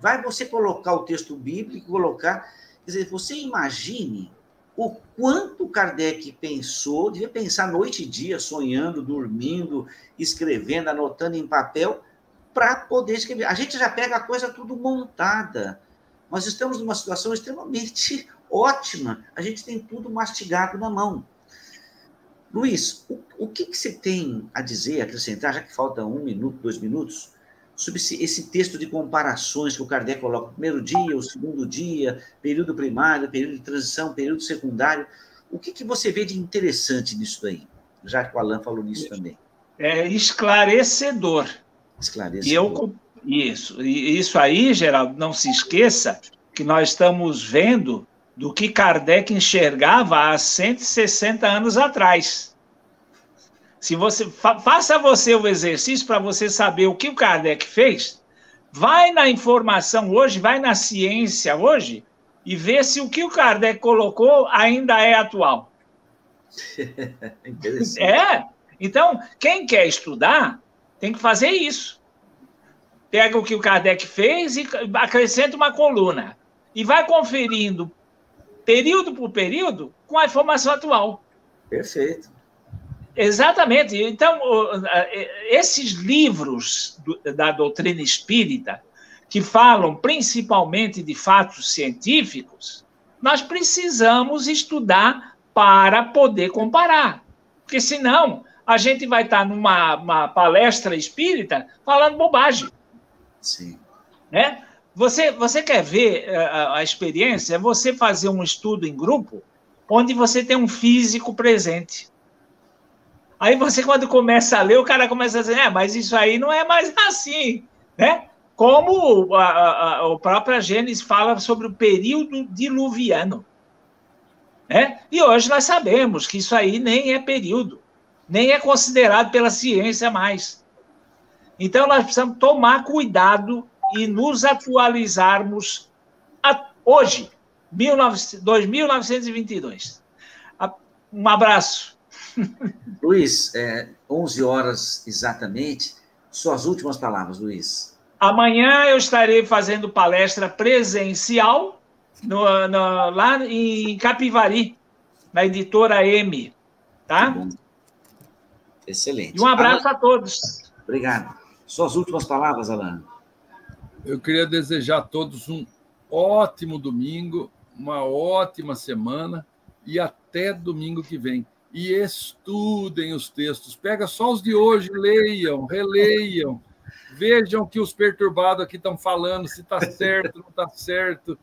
Vai você colocar o texto bíblico, colocar. Quer dizer, você imagine o quanto Kardec pensou, devia pensar noite e dia, sonhando, dormindo, escrevendo, anotando em papel, para poder escrever. A gente já pega a coisa tudo montada. Nós estamos numa situação extremamente ótima. A gente tem tudo mastigado na mão. Luiz, o, o que, que, você tem a dizer, acrescentar, já que falta um minuto, dois minutos, sobre esse, esse, texto de comparações que o Kardec coloca, o primeiro dia, o segundo dia, período primário, período de transição, período secundário. O que, que você vê de interessante nisso daí? Já que o Alan falou nisso também. É esclarecedor. Esclarecedor. E eu, isso, isso aí, Geraldo, não se esqueça que nós estamos vendo do que Kardec enxergava há 160 anos atrás. Se você fa, faça você o exercício para você saber o que o Kardec fez, vai na informação hoje, vai na ciência hoje e vê se o que o Kardec colocou ainda é atual. é. Então, quem quer estudar tem que fazer isso. Pega o que o Kardec fez e acrescenta uma coluna. E vai conferindo período por período, com a informação atual. Perfeito. Exatamente. Então, esses livros da doutrina espírita, que falam principalmente de fatos científicos, nós precisamos estudar para poder comparar. Porque senão a gente vai estar numa palestra espírita falando bobagem. Sim. Né? Você, você quer ver a, eh, a experiência? É você fazer um estudo em grupo onde você tem um físico presente. Aí você, quando começa a ler, o cara começa a dizer, é, mas isso aí não é mais assim, né? Como a, a, a própria Gênesis fala sobre o período diluviano. Né? E hoje nós sabemos que isso aí nem é período, nem é considerado pela ciência mais. Então nós precisamos tomar cuidado e nos atualizarmos hoje, 2922. Um abraço. Luiz, é, 11 horas exatamente. Suas últimas palavras, Luiz. Amanhã eu estarei fazendo palestra presencial no, no, lá em Capivari, na editora M. Tá? Excelente. E um abraço Alan... a todos. Obrigado. Suas últimas palavras, Alan. Eu queria desejar a todos um ótimo domingo, uma ótima semana e até domingo que vem. E estudem os textos. Pega só os de hoje, leiam, releiam. Vejam o que os perturbados aqui estão falando, se está certo, não está certo.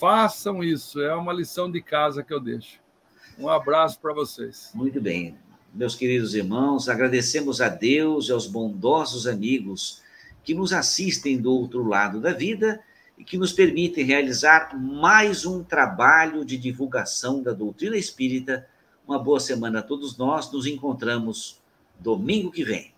Façam isso. É uma lição de casa que eu deixo. Um abraço para vocês. Muito bem. Meus queridos irmãos, agradecemos a Deus e aos bondosos amigos que nos assistem do outro lado da vida e que nos permitem realizar mais um trabalho de divulgação da doutrina espírita. Uma boa semana a todos nós. Nos encontramos domingo que vem.